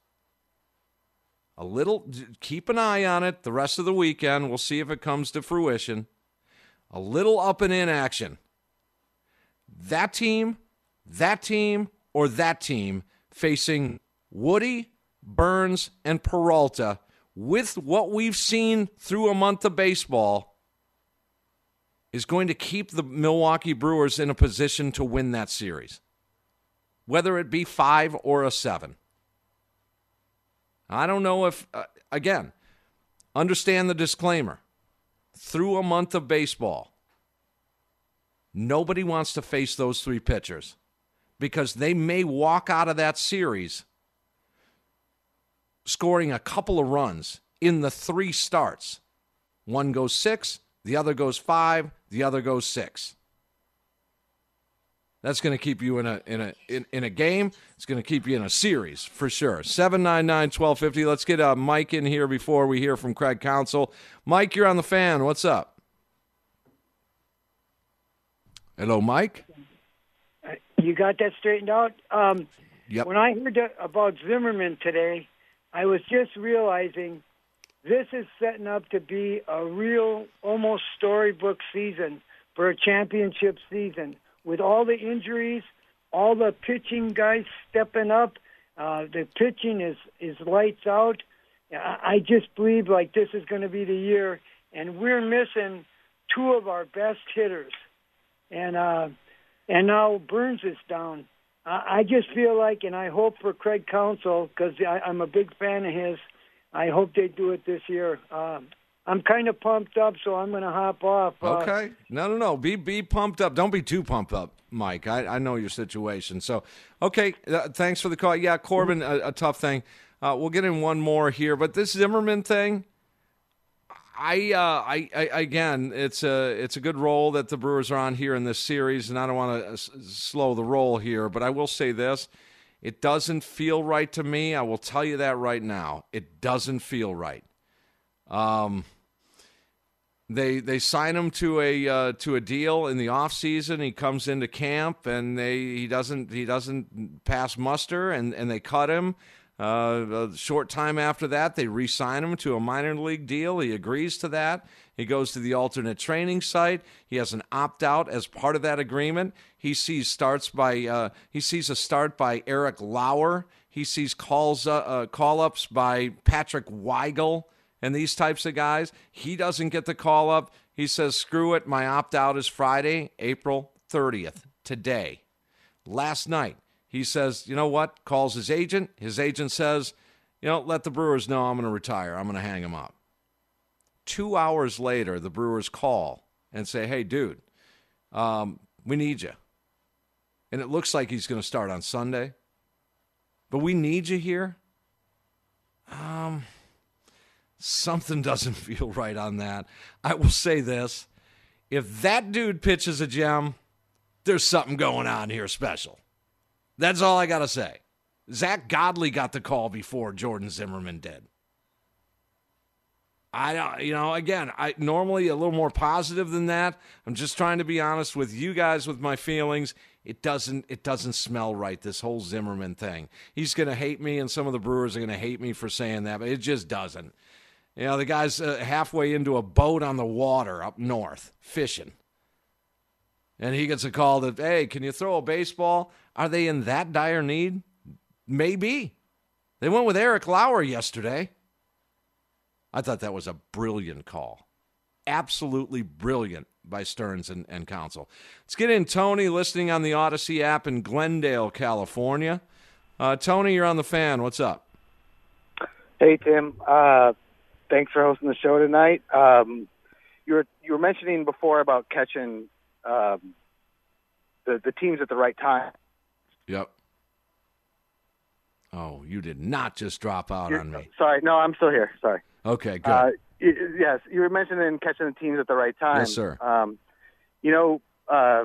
A little, keep an eye on it the rest of the weekend. We'll see if it comes to fruition. A little up and in action. That team, that team, or that team facing Woody Burnes, and Peralta, with what we've seen through a month of baseball, is going to keep the Milwaukee Brewers in a position to win that series, whether it be five or a seven. I don't know if, uh, again, understand the disclaimer. Through a month of baseball, nobody wants to face those three pitchers because they may walk out of that series scoring a couple of runs in the three starts. One goes six, the other goes five, the other goes six. That's going to keep you in a in a in, in a game. It's going to keep you in a series for sure. 799-1250. Let's get uh, Mike in here before we hear from Craig Counsell. Mike, you're on the fan. What's up? Hello, Mike. You got that straightened out. Um, yep. When I heard about Zimmermann today, I was just realizing this is setting up to be a real, almost storybook season for a championship season with all the injuries, all the pitching guys stepping up. Uh, the pitching is is lights out. I just believe like this is going to be the year, and we're missing two of our best hitters, and uh, and now Burnes is down. I just feel like, and I hope for Craig Counsell because I'm a big fan of his. I hope they do it this year. Um, I'm kind of pumped up, so I'm going to hop off. Uh, okay, no, no, no. Be be pumped up. Don't be too pumped up, Mike. I, I know your situation. So, okay. Uh, thanks for the call. Yeah, Corbin, a, a tough thing. Uh, we'll get in one more here, but this Zimmermann thing. I, uh, I, I, again, it's a it's a good role that the Brewers are on here in this series, and I don't want to s- slow the roll here, but I will say this: it doesn't feel right to me. I will tell you that right now. It doesn't feel right. Um, they they sign him to a uh, to a deal in the off season. He comes into camp and they he doesn't he doesn't pass muster, and and they cut him. Uh, a short time after that, they re sign him to a minor league deal. He agrees to that. He goes to the alternate training site. He has an opt out as part of that agreement. He sees starts by uh, he sees a start by Eric Lauer. He sees calls uh, uh, call ups by Patrick Weigel and these types of guys. He doesn't get the call up. He says, "Screw it. My opt out is Friday, April 30th, today." Last night, he says, you know what? Calls his agent. His agent says, you know, let the Brewers know I'm going to retire. I'm going to hang him up. Two hours later, the Brewers call and say, hey, dude, um, we need you. And it looks like he's going to start on Sunday. But we need you here. Um, something doesn't feel right on that. I will say this if that dude pitches a gem, there's something going on here special. That's all I got to say. Zack Godley got the call before Jordan Zimmermann did. I don't, you know, again, I normally a little more positive than that. I'm just trying to be honest with you guys with my feelings. It doesn't, it doesn't smell right. This whole Zimmerman thing. He's going to hate me, and some of the Brewers are going to hate me for saying that, but it just doesn't. You know, the guy's uh, halfway into a boat on the water up north fishing, and he gets a call that, hey, can you throw a baseball? Are they in that dire need? Maybe. They went with Eric Lauer yesterday. I thought that was a brilliant call. Absolutely brilliant by Stearns and, and Counsell. Let's get in Tony listening on the Audacy app in Glendale, California. Uh, Tony, you're on the fan. What's up? Hey, Tim. Uh, thanks for hosting the show tonight. Um, you were you were mentioning before about catching um, the the teams at the right time. Yep. Oh, you did not just drop out You're- on me. Sorry, no, I'm still here. Sorry. Okay, good. Uh, Yes, you were mentioning catching the teams at the right time. Yes, sir. Um, you know, uh,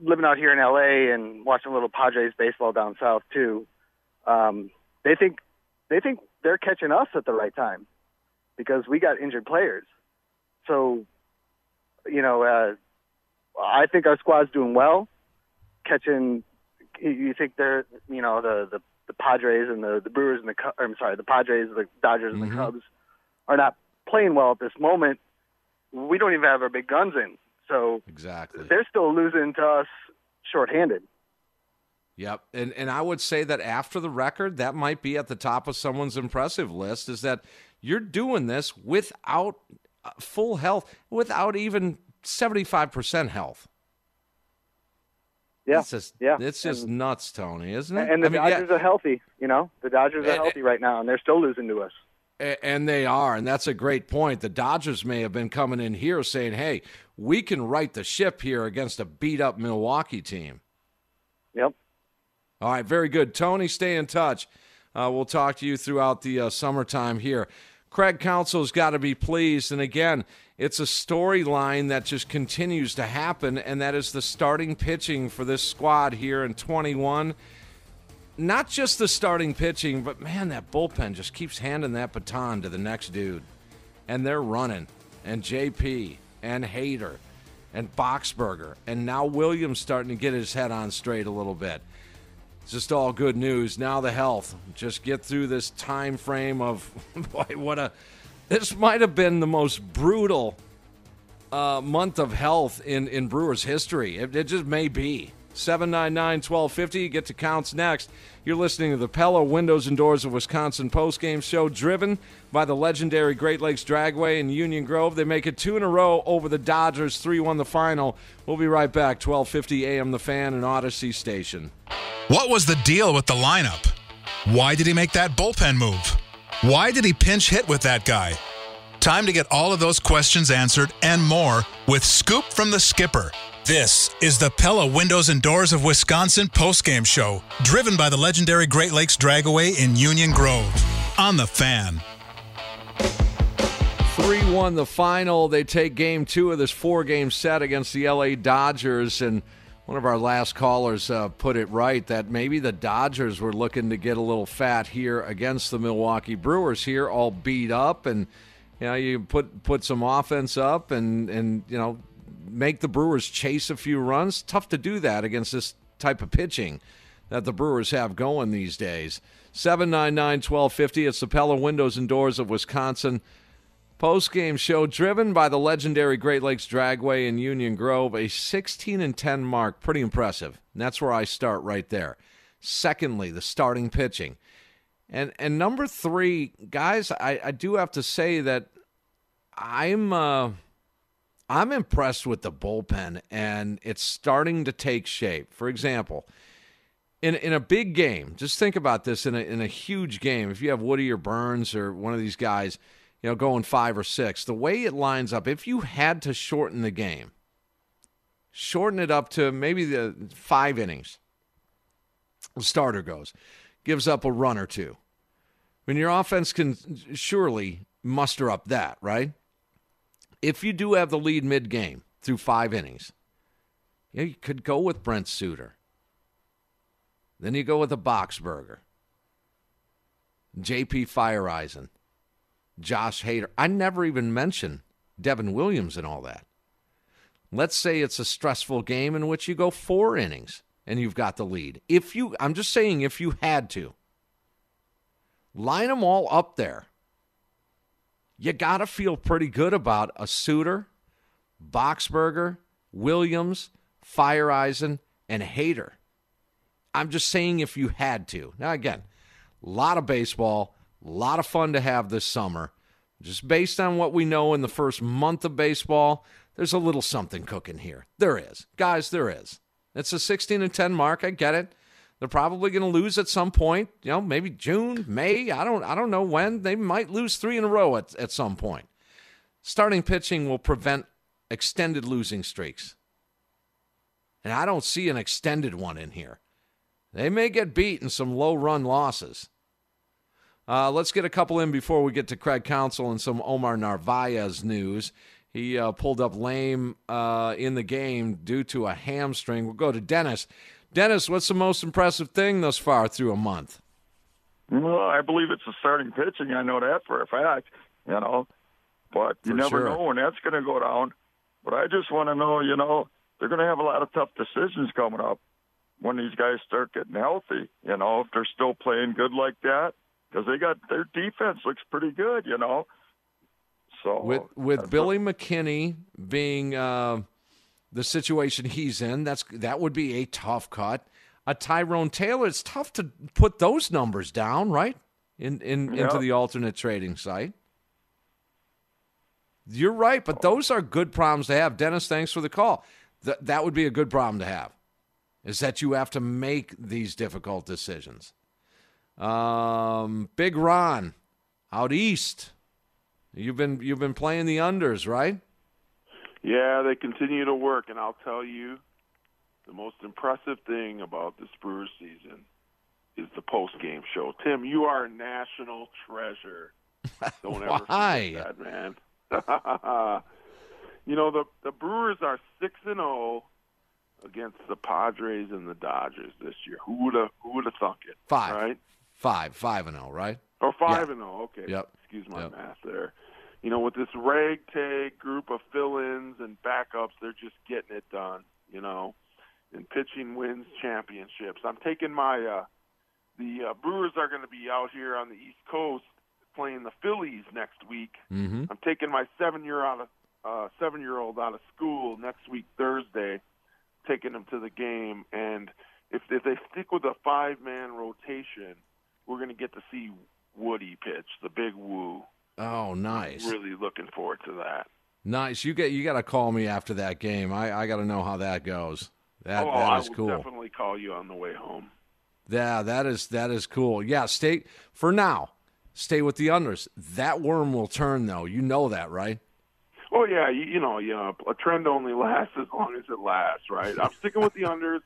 living out here in LA and watching a little Padres baseball down south too. Um, they think they think they're catching us at the right time because we got injured players. So, you know, uh, I think our squad's doing well. Catching, you- you think they're, you know, the the, the Padres and the the Brewers and the or, I'm sorry, the Padres, the Dodgers, and Mhm. the Cubs are not playing well at this moment. We don't even have our big guns in, so Exactly. they're still losing to us shorthanded. Yep. And and I would say that after the record, that might be at the top of someone's impressive list is that you're doing this without uh, full health, without even 75% health. Yeah, It's just, yeah. It's just nuts, Tony, isn't it? And the I mean, yeah, Dodgers are healthy. You know, the Dodgers are eh. healthy right now, and they're still losing to us. And they are, and that's a great point. The Dodgers may have been coming in here saying, "Hey, we can right the ship here against a beat up Milwaukee team." Yep. All right, very good, Tony. Stay in touch. Uh, we'll talk to you throughout the uh, summertime here. Craig Counsell's got to be pleased, and again, it's a storyline that just continues to happen, and that is the starting pitching for this squad here in 21 not just the starting pitching, but man, that bullpen just keeps handing that baton to the next dude. And they're running. And JP and Hader and Boxberger. And now Williams starting to get his head on straight a little bit. It's just all good news. Now the health. Just get through this time frame of boy, what a this might have been the most brutal uh, month of health in, in Brewers history. It, it just may be. 799 1250. Get to counts next. You're listening to the Pella Windows and Doors of Wisconsin postgame show, driven by the legendary Great Lakes Dragway in Union Grove. They make it two in a row over the Dodgers, 3 1 the final. We'll be right back. 1250 AM The Fan and Audacy Station. What was the deal with the lineup? Why did he make that bullpen move? Why did he pinch hit with that guy? Time to get all of those questions answered and more with Scoop from the Skipper. This is the Pella Windows and Doors of Wisconsin postgame show, driven by the legendary Great Lakes Dragway in Union Grove. On the fan. 3 1 the final. They take game two of this four game set against the LA Dodgers. And one of our last callers uh, put it right that maybe the Dodgers were looking to get a little fat here against the Milwaukee Brewers here, all beat up. And, you know, you put, put some offense up and, and, you know, make the Brewers chase a few runs. Tough to do that against this type of pitching that the Brewers have going these days. 799 1250. It's the Pella Windows and Doors of Wisconsin. Post game show driven by the legendary Great Lakes Dragway in Union Grove, a 16 and 10 mark, pretty impressive. And that's where I start right there. Secondly, the starting pitching. And and number three, guys, I, I do have to say that I'm uh, I'm impressed with the bullpen and it's starting to take shape. For example, in in a big game, just think about this in a in a huge game. If you have Woody or Burns or one of these guys, you know, going five or six, the way it lines up, if you had to shorten the game, shorten it up to maybe the five innings, the starter goes, gives up a run or two. Mean, your offense can surely muster up that, right? If you do have the lead mid game through five innings, you, you could go with Brent Suter. Then you go with a Boxberger, JP Feyereisen, Josh Hader. I never even mentioned Devin Williams and all that. Let's say it's a stressful game in which you go four innings and you've got the lead. If you, I'm just saying, if you had to, line them all up there. You got to feel pretty good about a Suter, Boxberger, Williams, Feyereisen, and Hader. I'm just saying if you had to. Now, again, a lot of baseball, a lot of fun to have this summer. Just based on what we know in the first month of baseball, there's a little something cooking here. There is. Guys, there is. It's a 16 and 10 mark. I get it. They're probably going to lose at some point, you know, maybe June, May, I don't I don't know when. They might lose 3 in a row at at some point. Starting pitching will prevent extended losing streaks. And I don't see an extended one in here. They may get beat in some low run losses. Uh, let's get a couple in before we get to Craig Counsell and some Omar Narvaez news. He uh, pulled up lame uh, in the game due to a hamstring. We'll go to Dennis. Dennis, what's the most impressive thing thus far through a month? Well, I believe it's the starting pitching. I know that for a fact, you know. But you For never sure. know when that's going to go down. But I just want to know, you know, they're going to have a lot of tough decisions coming up when these guys start getting healthy. You know, if they're still playing good like that, because they got their defense looks pretty good. You know, so with with Billy McKinney being uh, the situation he's in, that's that would be a tough cut. A Tyrone Taylor, it's tough to put those numbers down, right? In, in Yeah. into the alternate trading site. You're right, but those are good problems to have. Dennis, thanks for the call. Th- that would be a good problem to have. Is that you have to make these difficult decisions. Um, Big Ron, out east. You've been you've been playing the unders, right? Yeah, they continue to work, and I'll tell you, the most impressive thing about this Brewers season is the post game show. Tim, you are a national treasure. Don't ever Why? forget that, man. you know the the Brewers are six and zero against the Padres and the Dodgers this year. Who would have Who would have thunk it? Five. right? Five, five and zero, right? Or five Yeah. and zero. Okay. Yep. Excuse my Yep. math there. You know, with this ragtag group of fill-ins and backups, they're just getting it done. You know, and pitching wins championships. I'm taking my uh, the uh, Brewers are going to be out here on the East Coast playing the Phillies next week. Mm-hmm. I'm taking my seven year out of uh, seven year old out of school next week Thursday, taking him to the game. And if if they stick with a five man rotation, we're going to get to see Woody pitch the big woo. Oh, nice, Really looking forward to that. nice. You get you got to call me after that game. I I got to know how that goes. That oh, that I will cool. definitely call you on the way home. Yeah, that is that is cool. Yeah, stay for now. Stay with the unders. That worm will turn though. You know that, right? Oh yeah, you, you know, you know, a trend only lasts as long as it lasts, right? I'm sticking with the unders.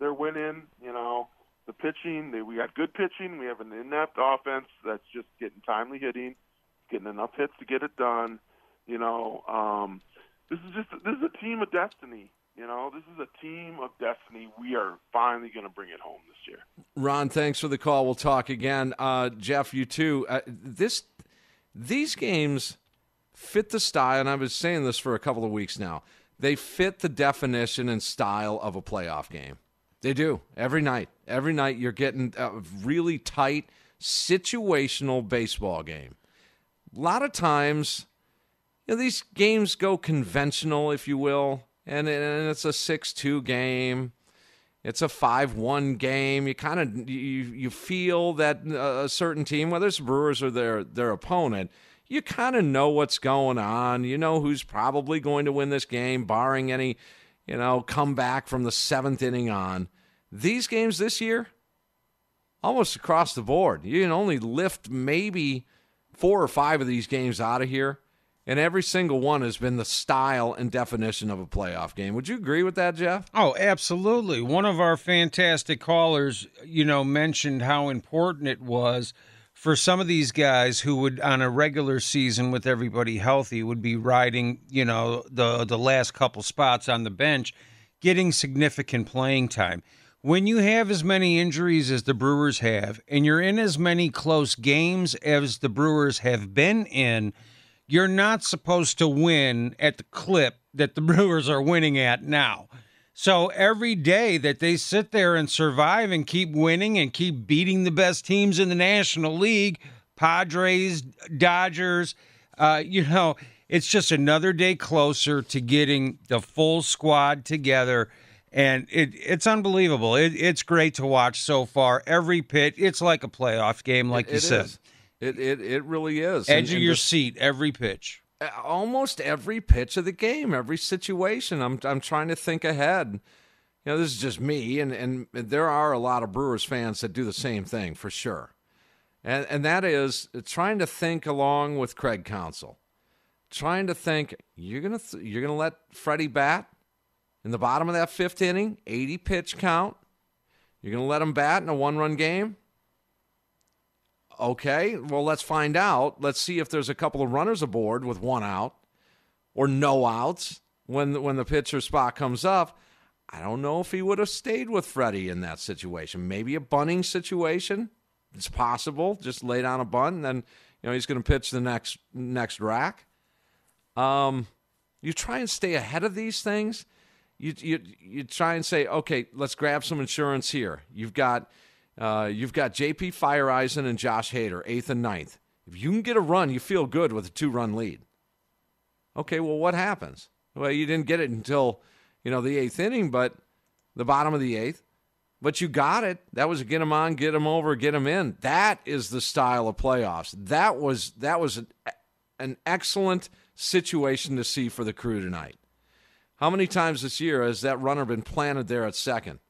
They're winning. You know, the pitching. They, we got good pitching. We have an inept offense that's just getting timely hitting, getting enough hits to get it done. You know, um, this is just this is a team of destiny. You know, this is a team of destiny. We are finally going to bring it home this year. Ron, thanks for the call. We'll talk again. Uh, Jeff, you too. Uh, this these games fit the style, and I've been saying this for a couple of weeks now. They fit the definition and style of a playoff game. They do every night. Every night you're getting a really tight situational baseball game. A lot of times, you know, these games go conventional, if you will, and, and it's a six-two game. It's a five-one game. You kind of you you feel that uh, a certain team, whether it's Brewers or their their opponent, you kind of know what's going on. You know who's probably going to win this game, barring any, you know, comeback from the seventh inning on. These games this year, almost across the board, you can only lift maybe four or five of these games out of here, and every single one has been the style and definition of a playoff game. Would you agree with that, Jeff? Oh, absolutely. One of our fantastic callers, you know, mentioned how important it was for some of these guys who would on a regular season with everybody healthy would be riding, you know, the the last couple spots on the bench, getting significant playing time. When you have as many injuries as the Brewers have and you're in as many close games as the Brewers have been in, you're not supposed to win at the clip that the Brewers are winning at now. So every day that they sit there and survive and keep winning and keep beating the best teams in the National League, Padres, Dodgers, uh, you know, it's just another day closer to getting the full squad together. And it, it's unbelievable. It, it's great to watch so far. Every pitch, it's like a playoff game, like It- you said. is. It, it it really is. Edge And- of and your the- seat, every pitch. almost every pitch of the game, every situation. I'm I'm trying to think ahead. You know, this is just me, and and there are a lot of Brewers fans that do the same thing for sure, and and that is trying to think along with Craig Counsell, trying to think you're gonna th- you're gonna let Freddie bat in the bottom of that fifth inning, 80 pitch count. You're gonna let him bat in a one run game. okay, well, let's find out. Let's see if there's a couple of runners aboard with one out or no outs when when the pitcher spot comes up. I don't know if he would have stayed with Freddie in that situation. Maybe a bunting situation. It's possible. Just lay down a bunt, and then you know he's going to pitch the next next rack. Um, you try and stay ahead of these things. You you you try and say, okay, let's grab some insurance here. You've got uh, you've got J.P. Feyereisen and Josh Hader, eighth and ninth. If you can get a run, you feel good with a two run lead. Okay, well, what happens? Well, you didn't get it until you know the eighth inning, but the bottom of the eighth. But you got it. That was get them on, get them over, get them in. That is the style of playoffs. That was that was an, an excellent situation to see for the crew tonight. How many times this year has that runner been planted there at second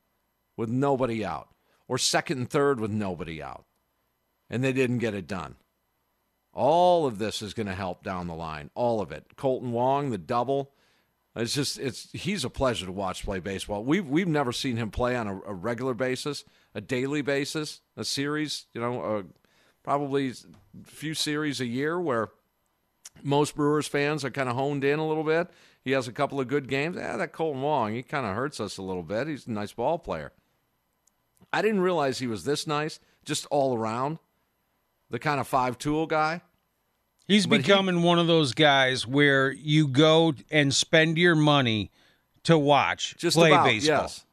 with nobody out, or second and third with nobody out, and they didn't get it done? All of this is going to help down the line. All of it. Kolten Wong, the double. It's just it's he's a pleasure to watch play baseball. We've we've never seen him play on a, a regular basis, a daily basis, a series. You know, uh, probably a few series a year where most Brewers fans are kind of honed in a little bit. He has a couple of good games. Yeah, that Kolten Wong, he kind of hurts us a little bit. He's a nice ball player. I didn't realize he was this nice, just all around. The kind of five tool guy. He's but becoming he, one of those guys where you go and spend your money to watch just play about, baseball. Yes.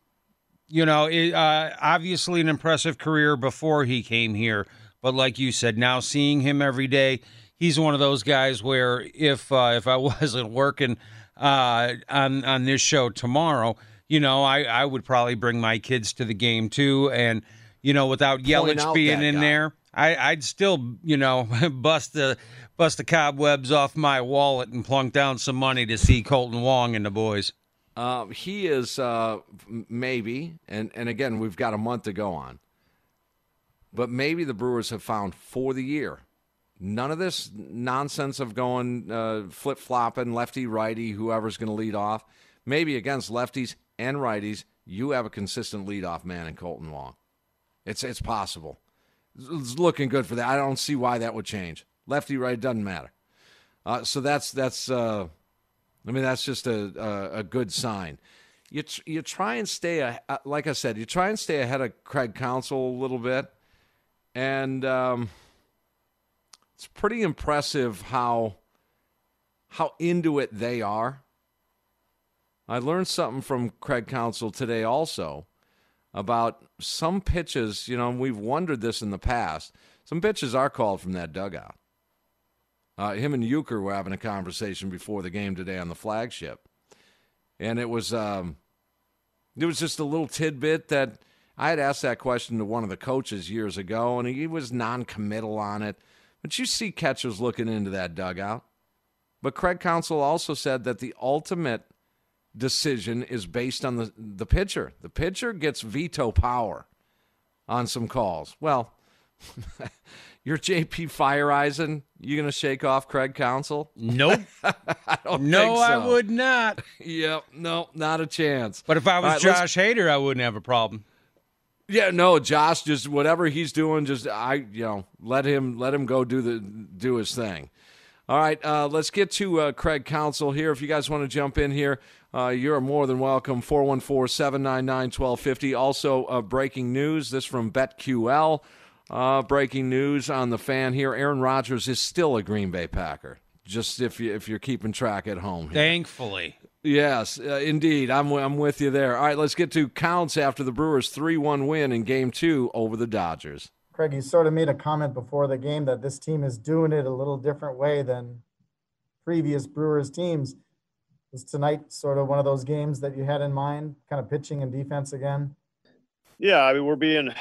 You know, it, uh, obviously an impressive career before he came here, but like you said, now seeing him every day, he's one of those guys where if uh, if I wasn't working uh, on on this show tomorrow, you know, I I would probably bring my kids to the game too, and you know, without Yelich being in guy. there. I, I'd still, you know, bust the bust the cobwebs off my wallet and plunk down some money to see Kolten Wong and the boys. Uh, he is uh, maybe, and and again, we've got a month to go on. But maybe the Brewers have found for the year. None of this nonsense of going uh, flip flopping, lefty righty, whoever's going to lead off. Maybe against lefties and righties, you have a consistent leadoff man in Kolten Wong. It's it's possible. It's looking good for that. I don't see why that would change. Lefty, right, doesn't matter. Uh, so that's that's. Uh, I mean, that's just a a, a good sign. You you try and stay a, uh, like I said, you try and stay ahead of Craig Counsell a little bit, and um, it's pretty impressive how how into it they are. I learned something from Craig Counsell today also about some pitches. You know, we've wondered this in the past. Some pitches are called from that dugout. Uh, him and Uecker were having a conversation before the game today on the flagship, and it was um, it was just a little tidbit that I had asked that question to one of the coaches years ago, and he was non-committal on it. But you see catchers looking into that dugout. But Craig Counsell also said that the ultimate decision is based on the the pitcher. The pitcher gets veto power on some calls. Well. You're JP Feyereisen. You gonna shake off Craig Counsell? Nope. I don't no, so. I would not. yep. No, not a chance. But if I was right, Josh Hader, I wouldn't have a problem. Yeah, no, Josh, just whatever he's doing, just I, you know, let him let him go do the do his thing. All right, uh, let's get to uh, Craig Counsell here. If you guys want to jump in here, uh, you're more than welcome. 414 799 1250. Also, uh, breaking news this from BetQL. Uh, breaking news on the fan here: Aaron Rodgers is still a Green Bay Packer. Just if you if you're keeping track at home. Here. Thankfully. Yes, uh, indeed. I'm I'm with you there. All right, let's get to counts after the Brewers 3-1 win in Game Two over the Dodgers. Craig, you sort of made a comment before the game that this team is doing it a little different way than previous Brewers teams. Was tonight sort of one of those games that you had in mind, kind of pitching and defense again? Yeah, I mean we're being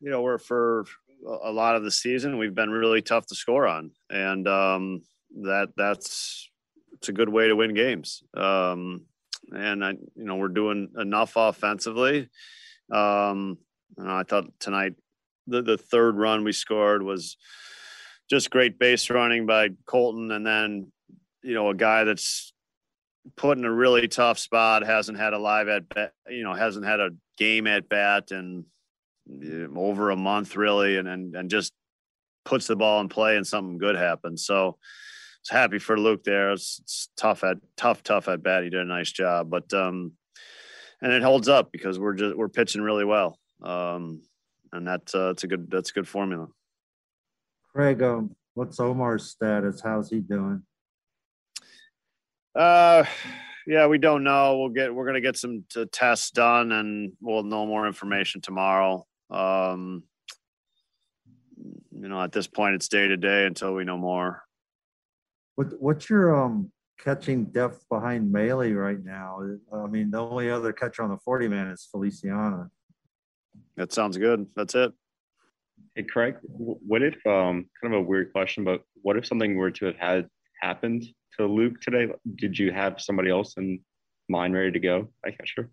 you know, we're for a lot of the season we've been really tough to score on, and um, that that's it's a good way to win games. Um, and I, you know, we're doing enough offensively. Um, I thought tonight the the third run we scored was just great base running by Kolten, and then you know a guy that's put in a really tough spot hasn't had a live at bat, you know, hasn't had a game at bat, and over a month really and, and and just puts the ball in play and something good happens. So was happy for Luke there. It's, it's tough at tough, tough at bat. He did a nice job, but um, and it holds up because we're just we're pitching really well. Um, and that's uh, it's a good that's a good formula. Craig, um, what's Omar's status? How's he doing? Uh, yeah, we don't know. We'll get we're gonna get some t- tests done, and we'll know more information tomorrow. Um, you know, at this point, it's day to day until we know more. What what's your um catching depth behind Maile right now? I mean, the only other catcher on the 40 man is Feliciano. That sounds good. That's it. Hey Craig, what if um kind of a weird question, but what if something were to have had happened to Luke today? Did you have somebody else in mind ready to go? I catcher. Sure.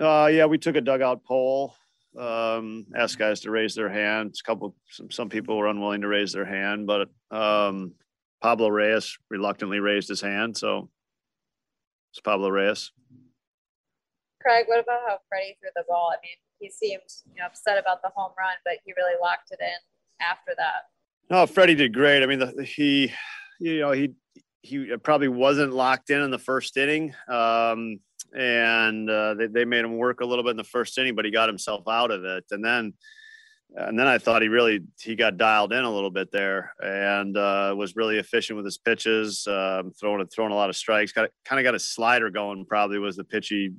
Uh, yeah, we took a dugout poll. Um, asked guys to raise their hands. A couple, some, some people were unwilling to raise their hand, but um, Pablo Reyes reluctantly raised his hand. So it's Pablo Reyes. Craig, what about how Freddie threw the ball? I mean, he seemed you know upset about the home run, but he really locked it in after that. No, Freddie did great. I mean, the, he, you know, he he probably wasn't locked in in the first inning, um, and uh, they they made him work a little bit in the first inning, but he got himself out of it, and then. And then I thought he really he got dialed in a little bit there, and uh, was really efficient with his pitches, um, throwing throwing a lot of strikes. Got kind of got a slider going. Probably was the pitch he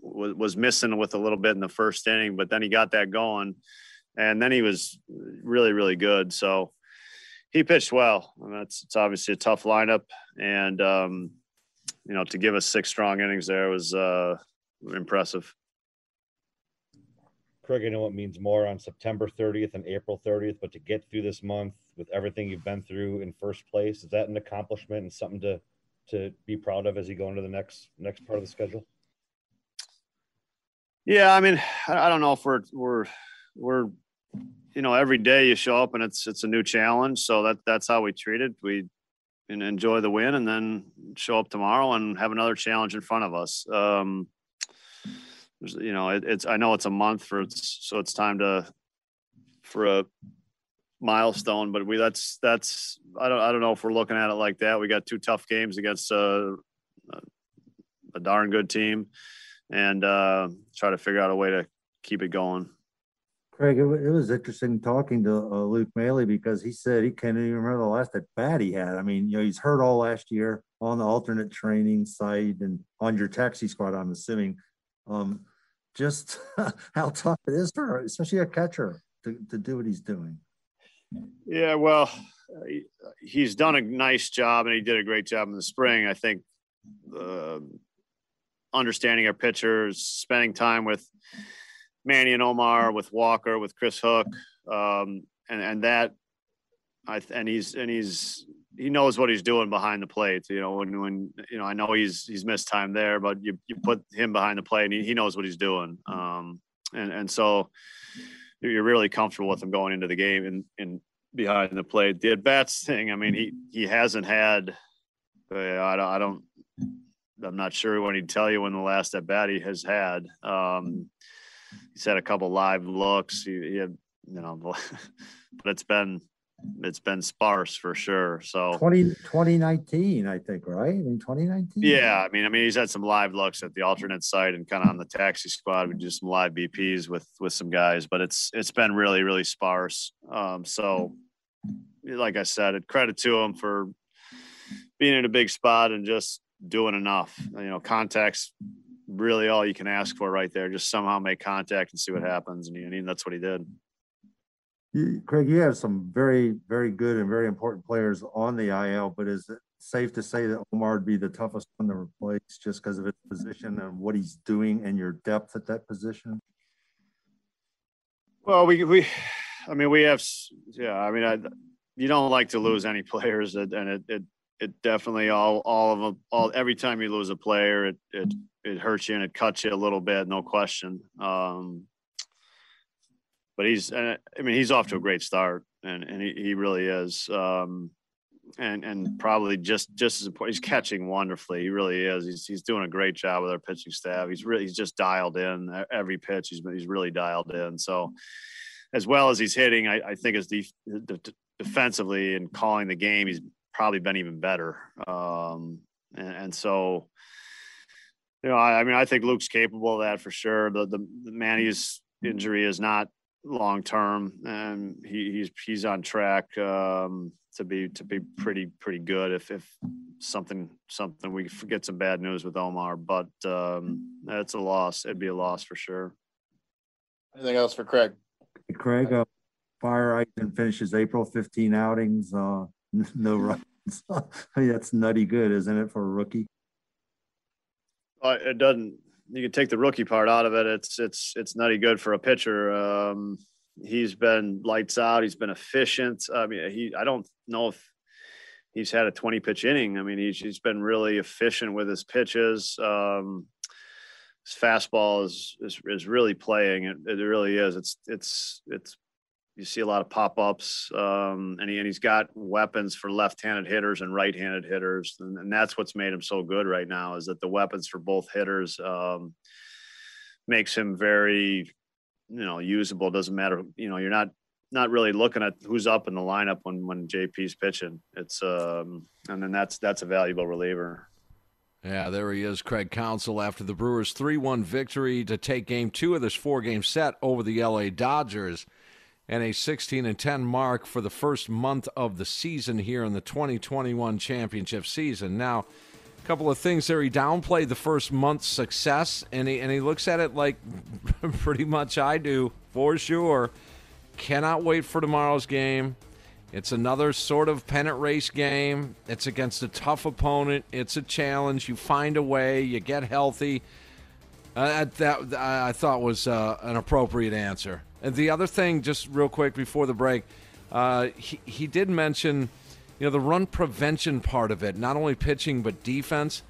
was, was missing with a little bit in the first inning, but then he got that going, and then he was really really good. So he pitched well. I mean, it's, it's obviously a tough lineup, and um, you know to give us six strong innings there was uh, impressive. Craig, I know it means more on September 30th and April 30th, but to get through this month with everything you've been through in first place, is that an accomplishment and something to to be proud of as you go into the next next part of the schedule? Yeah, I mean, I don't know if we're we're we're you know every day you show up and it's it's a new challenge, so that that's how we treat it. We and enjoy the win and then show up tomorrow and have another challenge in front of us. Um, you know, it, it's I know it's a month for so it's time to for a milestone, but we that's that's I don't I don't know if we're looking at it like that. We got two tough games against a, a, a darn good team and uh, try to figure out a way to keep it going. Craig, it, it was interesting talking to uh, Luke Maile because he said he can't even remember the last at bat he had. I mean, you know, he's hurt all last year on the alternate training site and on your taxi squad. I'm assuming. Um, just how tough it is for, especially a catcher, to, to do what he's doing. Yeah, well, he's done a nice job, and he did a great job in the spring. I think uh, understanding our pitchers, spending time with Manny and Omar, with Walker, with Chris Hook, um, and and that, I and he's and he's he knows what he's doing behind the plate. You know, when when you know I know he's he's missed time there, but you you put him behind the plate and he, he knows what he's doing. Um, and and so you're really comfortable with him going into the game and and behind the plate. The at bats thing, I mean, he he hasn't had. Uh, I don't. I don't I'm not sure when he'd tell you when the last at bat he has had. Um, he's had a couple live looks. He, he had, you know, but it's been it's been sparse for sure. So 20, 2019, I think, right? In 2019. Yeah, I mean, I mean, he's had some live looks at the alternate site and kind of on the taxi squad. We do some live BPs with with some guys, but it's it's been really really sparse. Um, so, like I said, credit to him for being in a big spot and just doing enough. You know, contacts really all you can ask for right there. Just somehow make contact and see what mm-hmm. happens, and, and that's what he did. You, Craig, you have some very, very good and very important players on the IL, but is it safe to say that Omar would be the toughest one to replace just because of his position and what he's doing and your depth at that position? Well, we we, I mean, we have, yeah. I mean, I, you don't like to lose any players, and it it it definitely all all of them all every time you lose a player, it it it hurts you and it cuts you a little bit, no question. Um, but he's I mean he's off to a great start and and he, he really is. Um, and and probably just just as important he's catching wonderfully. He really is. He's he's doing a great job with our pitching staff. He's really he's just dialed in every pitch he's he's really dialed in. So as well as he's hitting, I, I think as def- defensively and calling the game, he's probably been even better. Um, and, and, so, you know, I, I, mean, I think Luke's capable of that for sure. The the, the Manny's injury is not long term, and he, he's he's on track um, to be to be pretty pretty good. If if something something we get some bad news with Omar, but um, that's a loss. It'd be a loss for sure. Anything else for Craig? Craig, uh, Feyereisen finishes April 15 outings, uh, no runs. That's nutty good, isn't it, for a rookie? Uh, it doesn't. You can take the rookie part out of it. It's it's it's nutty good for a pitcher. Um, he's been lights out. He's been efficient. I mean, he. I don't know if he's had a 20 pitch inning. I mean, he's he's been really efficient with his pitches. Um, his fastball is is, is really playing. It, it really is. It's it's it's you see a lot of pop ups, um, and, he, and he's got weapons for left handed hitters and right handed hitters. And, and, that's what's made him so good right now is that the weapons for both hitters um, makes him very, you know, usable. Doesn't matter, you know, you're not not really looking at who's up in the lineup when when JP's pitching. It's um, and then that's that's a valuable reliever. Yeah, there he is, Craig Counsell, after the Brewers' 3 1 victory to take game two of this four game set over the LA Dodgers and a 16 and 10 mark for the first month of the season here in the 2021 championship season. Now, a couple of things there. He downplayed the first month's success, and he and he looks at it like pretty much I do for sure. Cannot wait for tomorrow's game. It's another sort of pennant race game. It's against a tough opponent. It's a challenge. You find a way. You get healthy. Uh, that, I thought was uh, an appropriate answer. And the other thing, just real quick before the break, uh, he, he did mention, you know, the run prevention part of it, not only pitching but defense.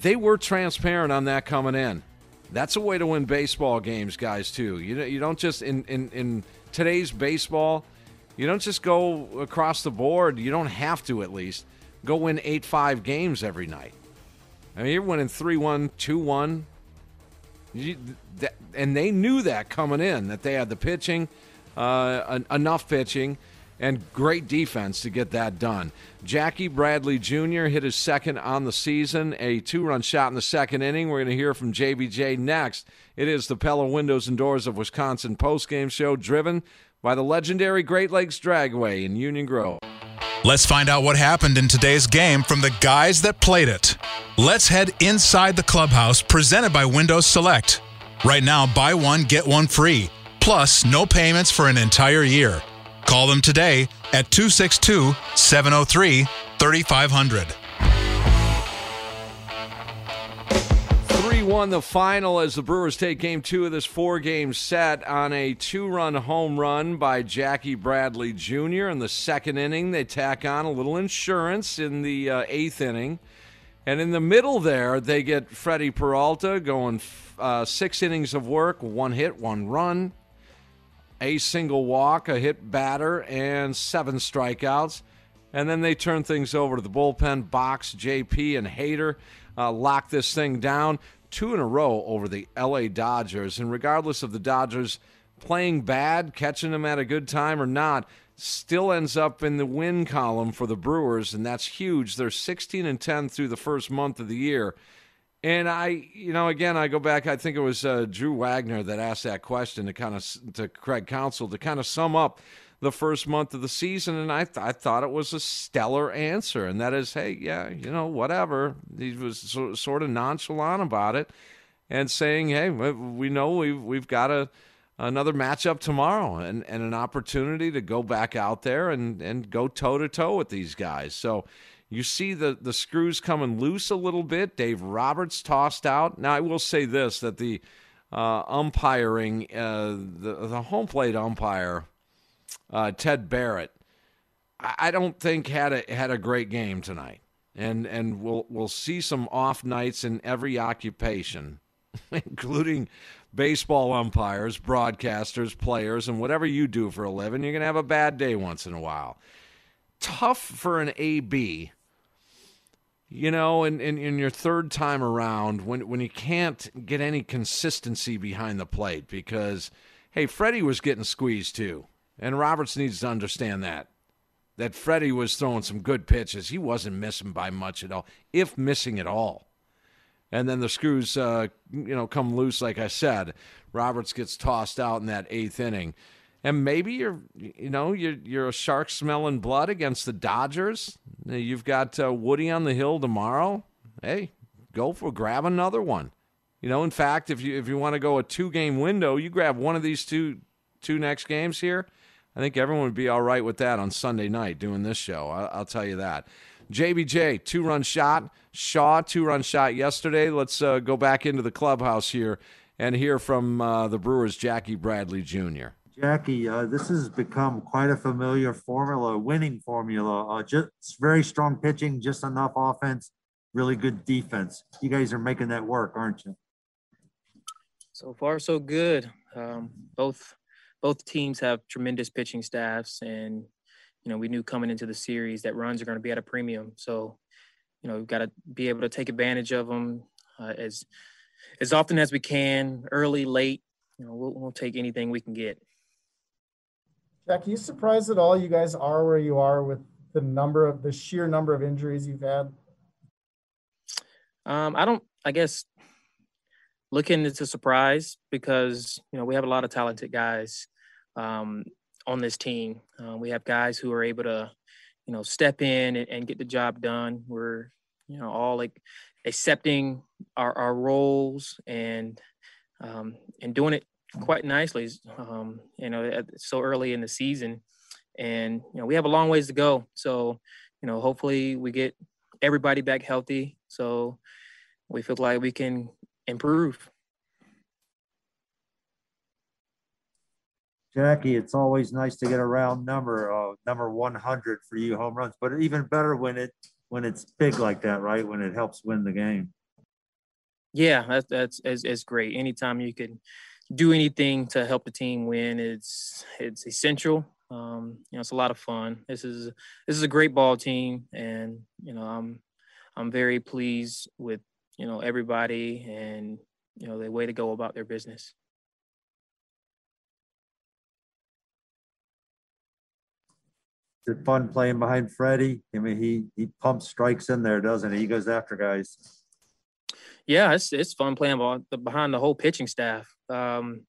They were transparent on that coming in. That's a way to win baseball games, guys. Too. You you don't just in in in today's baseball, you don't just go across the board. You don't have to at least go win eight five games every night. I mean, you're winning three one, two one, you, that, and they knew that coming in that they had the pitching, uh, enough pitching, and great defense to get that done. Jackie Bradley Jr. hit his second on the season, a two-run shot in the second inning. We're going to hear from JBJ next. It is the Pella Windows and Doors of Wisconsin postgame show, driven by the legendary Great Lakes Dragway in Union Grove. Let's find out what happened in today's game from the guys that played it. Let's head inside the clubhouse presented by Windows Select. Right now, buy one, get one free, plus no payments for an entire year. Call them today at 262 703 3500. 3 1 the final as the Brewers take game two of this four game set on a two run home run by Jackie Bradley Jr. In the second inning, they tack on a little insurance in the uh, eighth inning. And in the middle there, they get Freddie Peralta going uh, six innings of work, one hit, one run, a single walk, a hit batter, and seven strikeouts. And then they turn things over to the bullpen. Box, JP, and Hader uh, lock this thing down two in a row over the LA Dodgers. And regardless of the Dodgers playing bad, catching them at a good time or not, still ends up in the win column for the Brewers, and that's huge. They're 16 and 10 through the first month of the year. And I, you know, again, I go back. I think it was uh, Drew Wagner that asked that question to kind of to Craig Counsell to kind of sum up the first month of the season, and I, th- I thought it was a stellar answer, and that is, hey, yeah, you know, whatever. He was so, sort of nonchalant about it, and saying, hey, we know we've we've got a another matchup tomorrow, and, and an opportunity to go back out there and and go toe to toe with these guys. So. You see the, the screws coming loose a little bit. Dave Roberts tossed out. Now I will say this: that the uh, umpiring, uh, the the home plate umpire, uh, Ted Barrett, I don't think had a had a great game tonight, and and we'll we'll see some off nights in every occupation, including baseball umpires, broadcasters, players, and whatever you do for a living. You're gonna have a bad day once in a while. Tough for an AB, you know, in, in, in your third time around when when you can't get any consistency behind the plate because hey, Freddie was getting squeezed too. And Roberts needs to understand that. That Freddie was throwing some good pitches. He wasn't missing by much at all, if missing at all. And then the screws, uh, you know, come loose. Like I said, Roberts gets tossed out in that eighth inning, and maybe you're, you know, you're you're a shark smelling blood against the Dodgers. You've got uh, Woody on the hill tomorrow. Hey, go for grab another one. You know, in fact, if you if you want to go a two game window, you grab one of these two two next games here. I think everyone would be all right with that on Sunday night doing this show. I'll, I'll tell you that. JBJ, two run shot. Shaw, two run shot yesterday. Let's uh, go back into the clubhouse here and hear from uh, the Brewers' Jackie Bradley Jr. Jackie, uh, this has become quite a familiar formula, winning formula. Uh, just very strong pitching, just enough offense, really good defense. You guys are making that work, aren't you? So far, so good. Um, both both teams have tremendous pitching staffs, and you know we knew coming into the series that runs are going to be at a premium. So you know we've got to be able to take advantage of them uh, as as often as we can, early, late. You know we'll, we'll take anything we can get. Jack, are you surprised at all you guys are where you are with the number of the sheer number of injuries you've had? Um, I don't. I guess looking it's a surprise because you know we have a lot of talented guys um, on this team. Uh, we have guys who are able to, you know, step in and, and, get the job done. We're you know all like accepting our, our roles and um, and doing it quite nicely. Um, you know, so early in the season, and you know we have a long ways to go. So you know, hopefully we get everybody back healthy. So we feel like we can improve. Jackie, it's always nice to get a round number, uh, number 100 for you home runs, but even better when it when it's big like that, right? When it helps win the game. Yeah, that's that's is, is great. Anytime you can do anything to help the team win, it's it's essential. Um, you know, it's a lot of fun. This is this is a great ball team, and you know, I'm I'm very pleased with you know everybody and you know the way to go about their business. Is it fun playing behind Freddie? I mean, he he pumps strikes in there, doesn't he? He goes after guys. Yeah, it's it's fun playing behind the whole pitching staff. Um,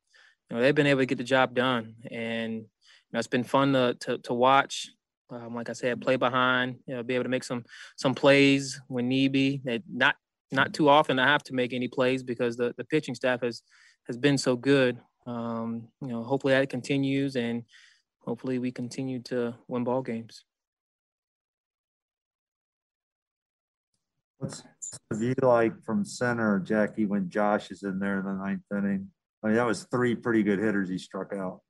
you know, they've been able to get the job done, and you know, it's been fun to to, to watch. Um, like I said, play behind. You know, be able to make some some plays when need be. They not not too often I have to make any plays because the, the pitching staff has has been so good. Um, you know, hopefully that continues and hopefully we continue to win ball games. What's the view like from center, Jackie, when Josh is in there in the ninth inning? I mean, that was three pretty good hitters he struck out.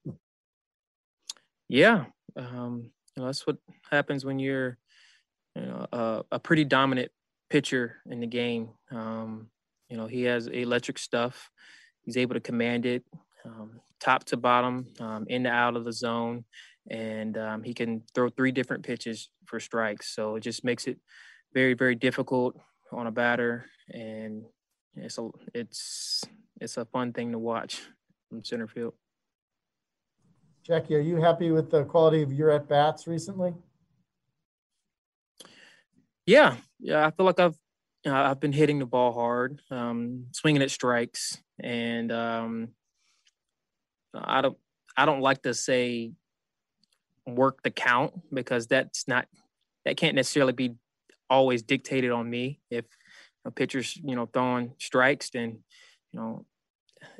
Yeah, um, you know that's what happens when you're, you know, a, a pretty dominant pitcher in the game. Um, you know, he has electric stuff. He's able to command it, um, top to bottom, um, in and out of the zone, and um, he can throw three different pitches for strikes. So it just makes it very, very difficult on a batter, and it's a it's it's a fun thing to watch from center field. Jackie, are you happy with the quality of your at bats recently? Yeah, yeah, I feel like I've I've been hitting the ball hard, um, swinging at strikes, and um, I don't I don't like to say work the count because that's not that can't necessarily be always dictated on me. If a pitcher's you know throwing strikes, then you know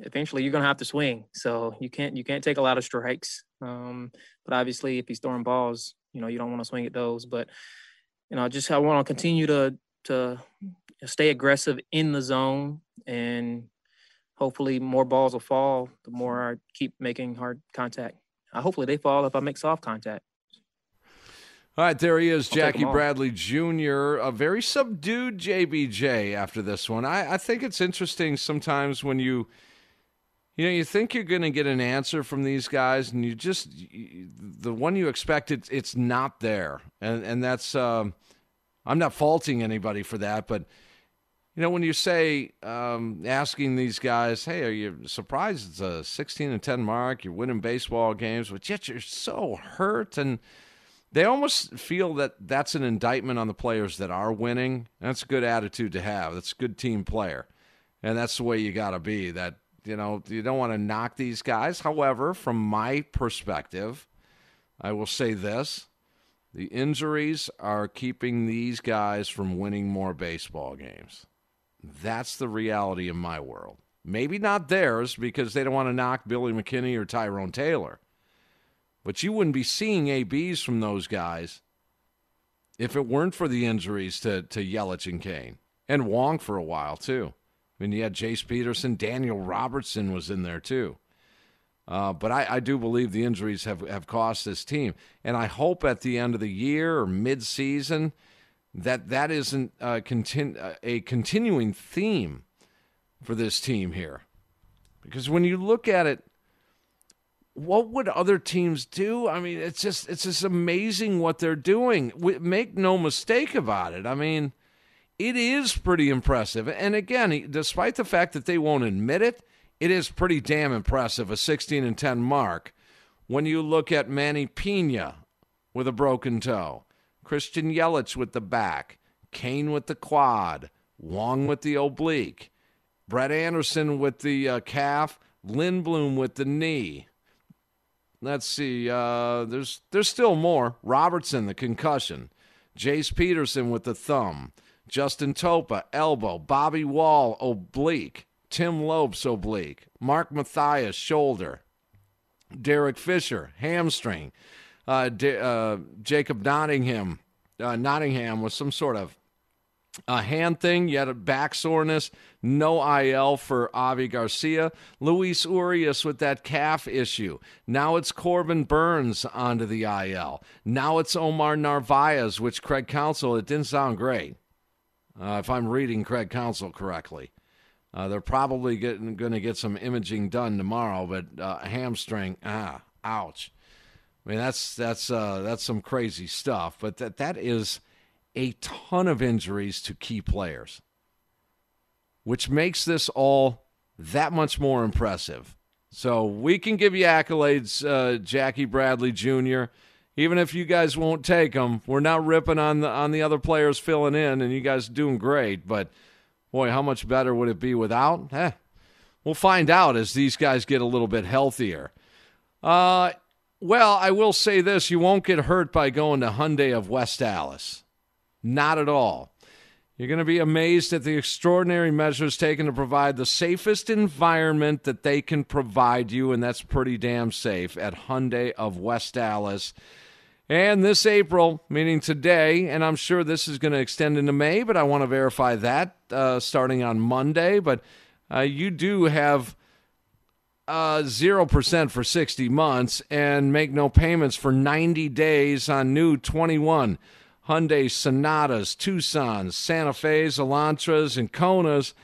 eventually you're gonna have to swing. So you can't you can't take a lot of strikes. Um, but obviously, if he's throwing balls, you know you don't want to swing at those. But you know, just I want to continue to to stay aggressive in the zone, and hopefully more balls will fall the more I keep making hard contact. Uh, hopefully they fall if I make soft contact. All right, there he is, Jackie Bradley Jr., a very subdued JBJ after this one. I, I think it's interesting sometimes when you, you know, you think you're going to get an answer from these guys, and you just, you, the one you expect, it's, it's not there. And, and that's, um, I'm not faulting anybody for that, but you know, when you say um, asking these guys, "Hey, are you surprised it's a 16 and 10 mark? You're winning baseball games, but yet you're so hurt," and they almost feel that that's an indictment on the players that are winning. That's a good attitude to have. That's a good team player, and that's the way you got to be. That you know, you don't want to knock these guys. However, from my perspective, I will say this: the injuries are keeping these guys from winning more baseball games. That's the reality in my world. Maybe not theirs because they don't want to knock Billy McKinney or Tyrone Taylor. But you wouldn't be seeing ABs from those guys if it weren't for the injuries to, to Yelich and Cain And Wong for a while, too. I mean, you had Jace Peterson, Daniel Robertson was in there, too. Uh, but I, I, do believe the injuries have, have cost this team. And I hope at the end of the year or mid-season – that that isn't uh, a, continu- uh, a continuing theme for this team here. Because when you look at it, what would other teams do? I mean, it's just it's just amazing what they're doing. We, make no mistake about it. I mean, it is pretty impressive. And again, despite the fact that they won't admit it, it is pretty damn impressive. A 16 and 10 mark. When you look at Manny Pena with a broken toe, Christian Yelich with the back, Cain with the quad, Wong with the oblique, Brett Anderson with the uh, calf, Lindblom with the knee. Let's see. Uh, there's there's still more. Robertson the concussion, Jace Peterson with the thumb, Justin Topa elbow, Bobby Wahl oblique, Tim Lopes oblique, Mark Mathias shoulder, Derek Fisher hamstring uh, D- uh, Jacob Nottingham, uh, Nottingham was some sort of a hand thing. You had a back soreness. No IL for Avi Garcia. Luis Urias with that calf issue. Now it's Corbin Burnes onto the IL. Now it's Omar Narvaez, which Craig Counsell, it didn't sound great. Uh, if I'm reading Craig Counsell correctly. Uh, they're probably going to get some imaging done tomorrow, but uh, hamstring, ah, ouch. I mean, that's that's uh, that's some crazy stuff. But that that is a ton of injuries to key players, which makes this all that much more impressive. So we can give you accolades, uh, Jackie Bradley Jr. Even if you guys won't take them, we're not ripping on the on the other players filling in, and you guys doing great. But boy, how much better would it be without? Eh, we'll find out as these guys get a little bit healthier. Uh, well, I will say this you won't get hurt by going to Hyundai of West Allis. Not at all. You're going to be amazed at the extraordinary measures taken to provide the safest environment that they can provide you, and that's pretty damn safe at Hyundai of West Allis. And this April, meaning today, and I'm sure this is going to extend into May, but I want to verify that uh, starting on Monday. But uh, you do have uh, 0% for 60 months and make no payments for 90 days on new 21 Hyundai Sonatas, Tucsons, Santa Fe's, Elantras, and Konas.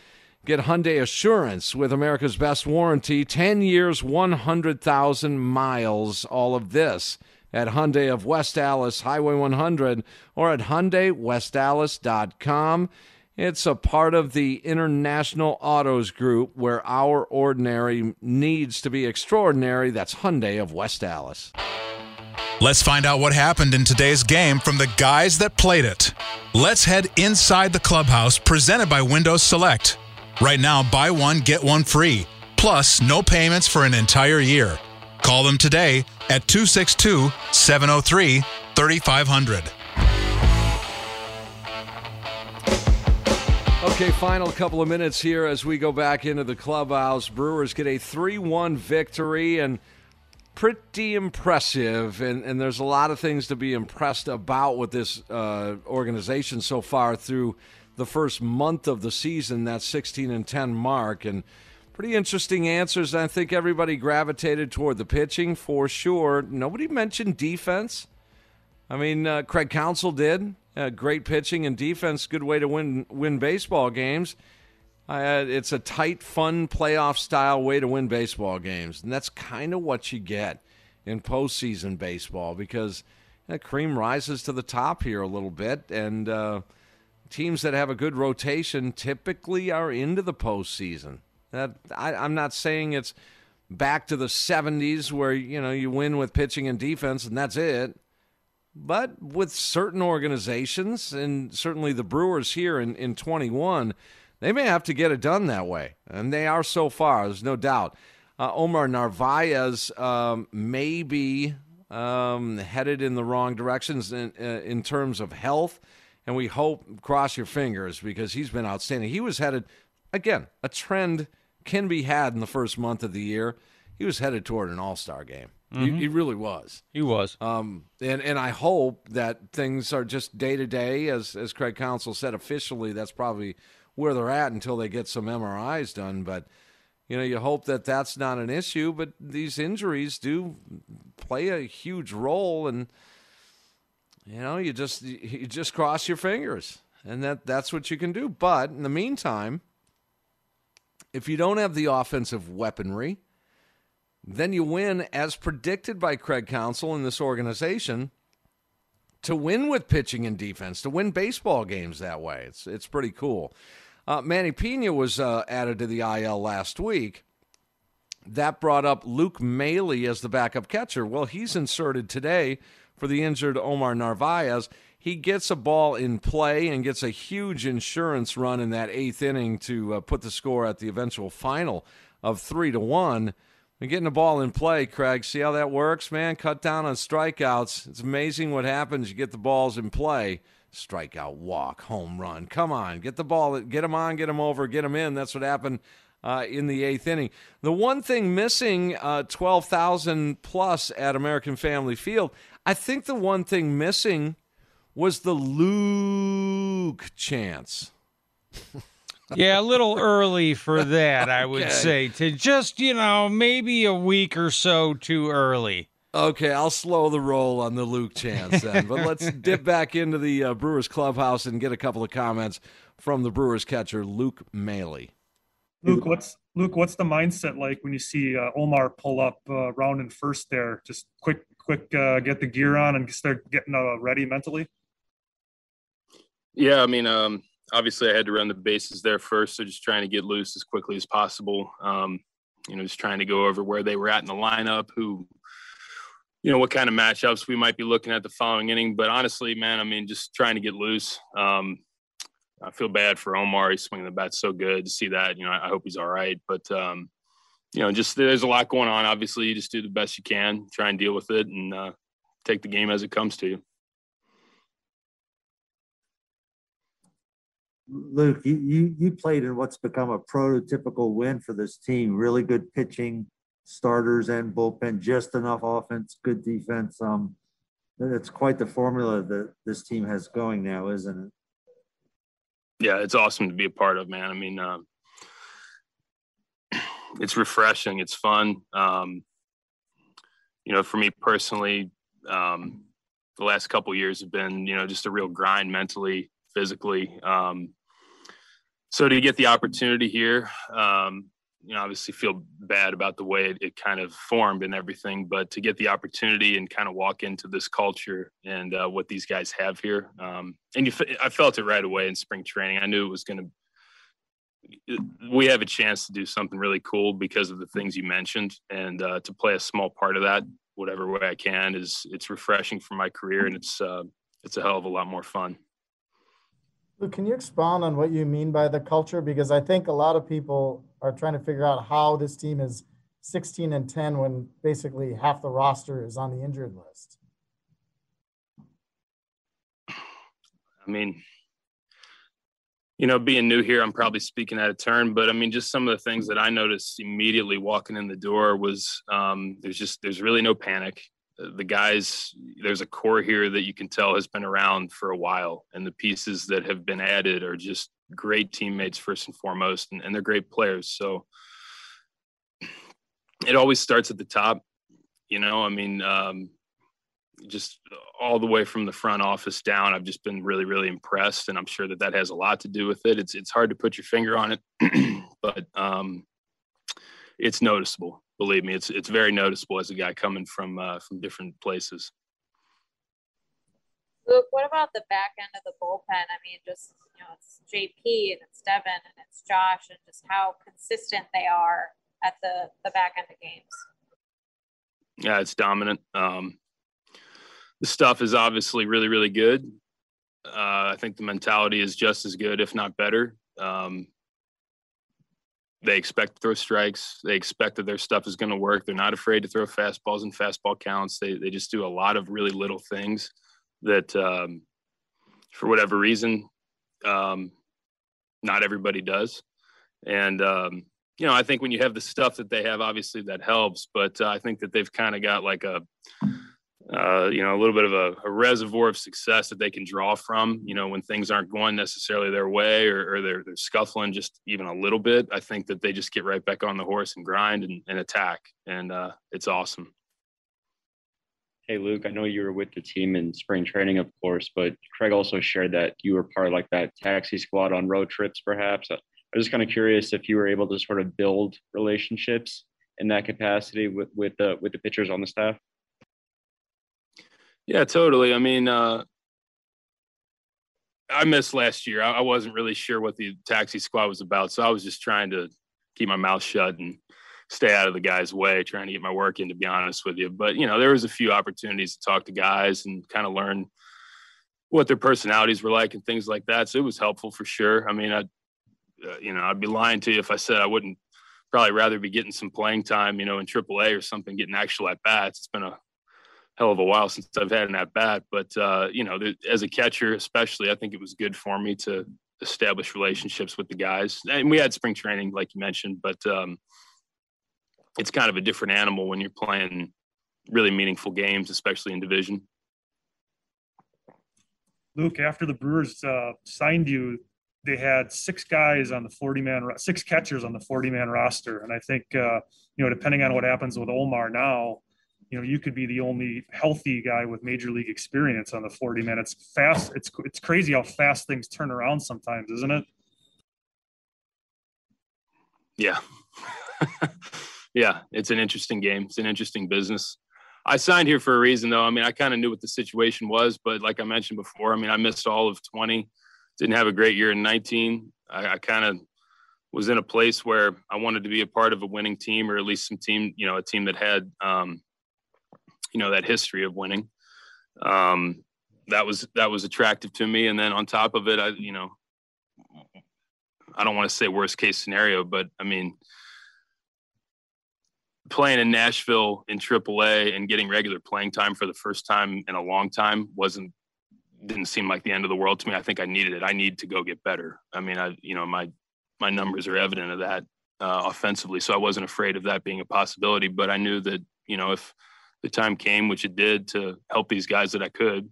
Get Hyundai Assurance with America's best warranty 10 years, 100,000 miles. All of this at Hyundai of West Allis, Highway 100, or at HyundaiWestAllis.com. It's a part of the International Autos Group where our ordinary needs to be extraordinary. That's Hyundai of West Allis. Let's find out what happened in today's game from the guys that played it. Let's head inside the clubhouse presented by Windows Select. Right now, buy one, get one free, plus no payments for an entire year. Call them today at 262 703 3500. Okay, final couple of minutes here as we go back into the clubhouse. Brewers get a 3 1 victory and pretty impressive. And, and there's a lot of things to be impressed about with this uh, organization so far through the first month of the season, that 16 and 10 mark. And pretty interesting answers. I think everybody gravitated toward the pitching for sure. Nobody mentioned defense. I mean, uh, Craig Counsell did. Uh, great pitching and defense, good way to win win baseball games. Uh, it's a tight, fun playoff style way to win baseball games, and that's kind of what you get in postseason baseball because cream rises to the top here a little bit, and uh, teams that have a good rotation typically are into the postseason. That I, I'm not saying it's back to the 70s where you know you win with pitching and defense and that's it. But with certain organizations and certainly the Brewers here in, in 21, they may have to get it done that way. And they are so far, there's no doubt. Uh, Omar Narvaez um, may be um, headed in the wrong directions in, uh, in terms of health. And we hope, cross your fingers, because he's been outstanding. He was headed, again, a trend can be had in the first month of the year. He was headed toward an all star game. Mhm. He, he really was. He was. Um, and and I hope that things are just day to day, as as Craig Counsell said officially. That's probably where they're at until they get some MRIs done. But you know, you hope that that's not an issue. But these injuries do play a huge role, and you know, you just you just cross your fingers, and that that's what you can do. But in the meantime, if you don't have the offensive weaponry, then you win as predicted by Craig Counsell in this organization to win with pitching and defense, to win baseball games that way. It's it's pretty cool. Uh, Manny Pena was uh, added to the IL last week. That brought up Luke Maile as the backup catcher. Well, he's inserted today for the injured Omar Narvaez. He gets a ball in play and gets a huge insurance run in that eighth inning to uh, put the score at the eventual final of three to one. And getting the ball in play, Craig, see how that works, man? Cut down on strikeouts. It's amazing what happens. You get the balls in play. Strikeout, walk, home run. Come on, get the ball, get them on, get them over, get them in. That's what happened uh, in the eighth inning. The one thing missing, uh, 12,000 plus at American Family Field, I think the one thing missing was the Luke chance. yeah, a little early for that, I would say. To just, you know, maybe a week or so too early. Okay, I'll slow the roll on the Luke chance then. but let's dip back into the uh, Brewers clubhouse and get a couple of comments from the Brewers catcher, Luke Maile. Luke, what's Luke? What's the mindset like when you see uh, Omar pull up uh, round in first there? Just quick, quick, uh, get the gear on and start getting uh, ready mentally. Yeah, I mean, um, obviously I had to run the bases there first, so just trying to get loose as quickly as possible. Um, you know, just trying to go over where they were at in the lineup, who, you know, what kind of matchups we might be looking at the following inning. But honestly, man, I mean, just trying to get loose. Um, I feel bad for Omar. He's swinging the bat so good to see that. You know, I, hope he's all right. But um, you know, just there's a lot going on. Obviously, you just do the best you can, try and deal with it, and uh, take the game as it comes to you. Luke, you, you, you played in what's become a prototypical win for this team. Really good pitching, starters and bullpen, just enough offense, good defense. Um, it's quite the formula that this team has going now, isn't it? yeah, it's awesome to be a part of, man. I mean, um, it's refreshing. It's fun. Um, you know, for me personally, um, the last couple years have been, you know, just a real grind mentally, physically. Um, so to get the opportunity here, um, you know, obviously feel bad about the way it, it kind of formed and everything, but to get the opportunity and kind of walk into this culture and uh, what these guys have here, um, and you, I felt it right away in spring training. I knew it was going to. We have a chance to do something really cool because of the things you mentioned, and uh, to play a small part of that, whatever way I can, is it's refreshing for my career, and it's uh, it's a hell of a lot more fun. Luke, can you expound on what you mean by the culture? Because I think a lot of people are trying to figure out how this team is 16 and 10 when basically half the roster is on the injured list. I mean, you know, being new here, I'm probably speaking out of turn, but I mean, just some of the things that I noticed immediately walking in the door was um, there's just there's really no panic. The guys, there's a core here that you can tell has been around for a while, and the pieces that have been added are just great teammates first and foremost, and, and they're great players. So it always starts at the top, you know. I mean, um, just all the way from the front office down, I've just been really, really impressed, and I'm sure that that has a lot to do with it. It's it's hard to put your finger on it, but um, it's noticeable. Believe me, it's it's very noticeable as a guy coming from uh, from different places. Luke, what about the back end of the bullpen? I mean, just you know, it's JP and it's Devin and it's Josh, and just how consistent they are at the the back end of games. Yeah, it's dominant. Um, the stuff is obviously really, really good. Uh, I think the mentality is just as good, if not better. Um, they expect to throw strikes. They expect that their stuff is going to work. They're not afraid to throw fastballs and fastball counts. They they just do a lot of really little things that, um, for whatever reason, um, not everybody does. And um, you know, I think when you have the stuff that they have, obviously that helps. But uh, I think that they've kind of got like a uh, you know, a little bit of a, a, reservoir of success that they can draw from, you know, when things aren't going necessarily their way or, or they're, they're scuffling just even a little bit. I think that they just get right back on the horse and grind and, and attack. And uh, it's awesome. Hey, Luke, I know you were with the team in spring training, of course, but Craig also shared that you were part of like that taxi squad on road trips, perhaps. I was just kind of curious if you were able to sort of build relationships in that capacity with, with the, with the pitchers on the staff. Yeah, totally. I mean, uh, I missed last year. I, I wasn't really sure what the taxi squad was about, so I was just trying to keep my mouth shut and stay out of the guy's way, trying to get my work in. To be honest with you, but you know, there was a few opportunities to talk to guys and kind of learn what their personalities were like and things like that. So it was helpful for sure. I mean, I, uh, you know, I'd be lying to you if I said I wouldn't probably rather be getting some playing time, you know, in AAA or something, getting actual at bats. It's been a hell of a while since I've had an at bat. But uh, you know, as a catcher, especially, I think it was good for me to establish relationships with the guys. And we had spring training, like you mentioned, but um, it's kind of a different animal when you're playing really meaningful games, especially in division. Luke, after the Brewers uh, signed you, they had six guys on the 40 man, six catchers on the 40 man roster. And I think, uh, you know, depending on what happens with Omar now, you know, you could be the only healthy guy with major league experience on the 40 minutes. Fast. It's it's crazy how fast things turn around sometimes, isn't it? Yeah. yeah, it's an interesting game. It's an interesting business. I signed here for a reason, though. I mean, I kind of knew what the situation was, but like I mentioned before, I mean, I missed all of 20, didn't have a great year in 19. I, I kind of was in a place where I wanted to be a part of a winning team, or at least some team, you know, a team that had um, you know that history of winning. Um, that was that was attractive to me, and then on top of it, I you know, I don't want to say worst case scenario, but I mean, playing in Nashville in AAA and getting regular playing time for the first time in a long time wasn't didn't seem like the end of the world to me. I think I needed it. I need to go get better. I mean, I you know my my numbers are evident of that uh, offensively, so I wasn't afraid of that being a possibility. But I knew that you know if the time came, which it did, to help these guys that I could.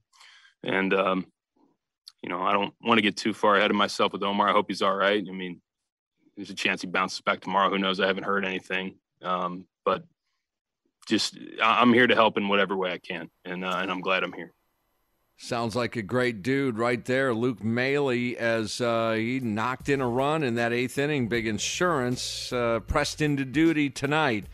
And um, you know, I don't want to get too far ahead of myself with Omar. I hope he's all right. I mean, there's a chance he bounces back tomorrow. Who knows? I haven't heard anything. Um, but just I'm here to help in whatever way I can, and uh, and I'm glad I'm here. Sounds like a great dude right there, Luke Maile, as uh, he knocked in a run in that eighth inning. Big insurance uh, pressed into duty tonight.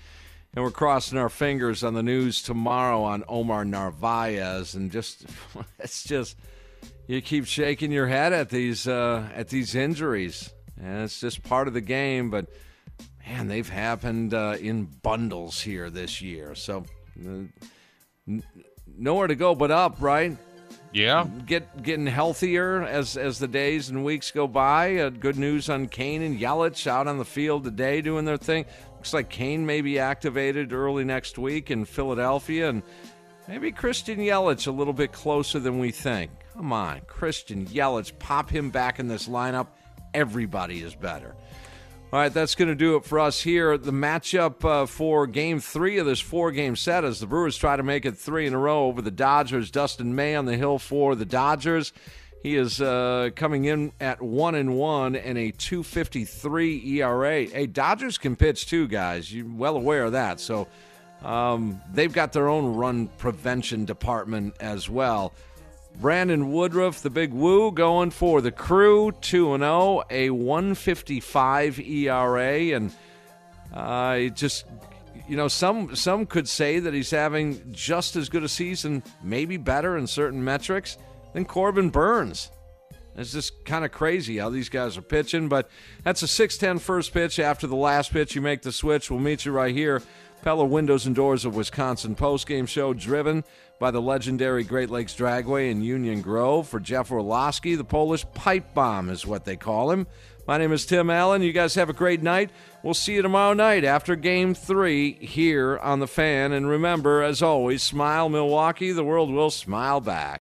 And we're crossing our fingers on the news tomorrow on Omar Narvaez, and just it's just you keep shaking your head at these uh, at these injuries, and it's just part of the game. But man, they've happened uh, in bundles here this year, so uh, n- nowhere to go but up, right? Yeah, get getting healthier as as the days and weeks go by. Uh, good news on Cain and Yelich out on the field today doing their thing. Looks like Cain may be activated early next week in Philadelphia, and maybe Christian Yelich a little bit closer than we think. Come on, Christian Yelich, pop him back in this lineup. Everybody is better. All right, that's going to do it for us here. The matchup uh, for game three of this four game set as the Brewers try to make it three in a row over the Dodgers. Dustin May on the hill for the Dodgers. He is uh, coming in at one and one and a 253 ERA. Hey, Dodgers can pitch too, guys. You're well aware of that. So um, they've got their own run prevention department as well. Brandon Woodruff, the big woo, going for the crew, 2 0, a 155 ERA. And uh, just, you know, some, some could say that he's having just as good a season, maybe better in certain metrics than Corbin Burnes. It's just kind of crazy how these guys are pitching, but that's a 6-10 first pitch. After the last pitch, you make the switch. We'll meet you right here. Pella Windows and Doors of Wisconsin postgame show driven by the legendary Great Lakes Dragway in Union Grove. For Jeff Orlowski, the Polish pipe bomb is what they call him. My name is Tim Allen. You guys have a great night. We'll see you tomorrow night after game three here on The Fan. And remember, as always, smile, Milwaukee. The world will smile back.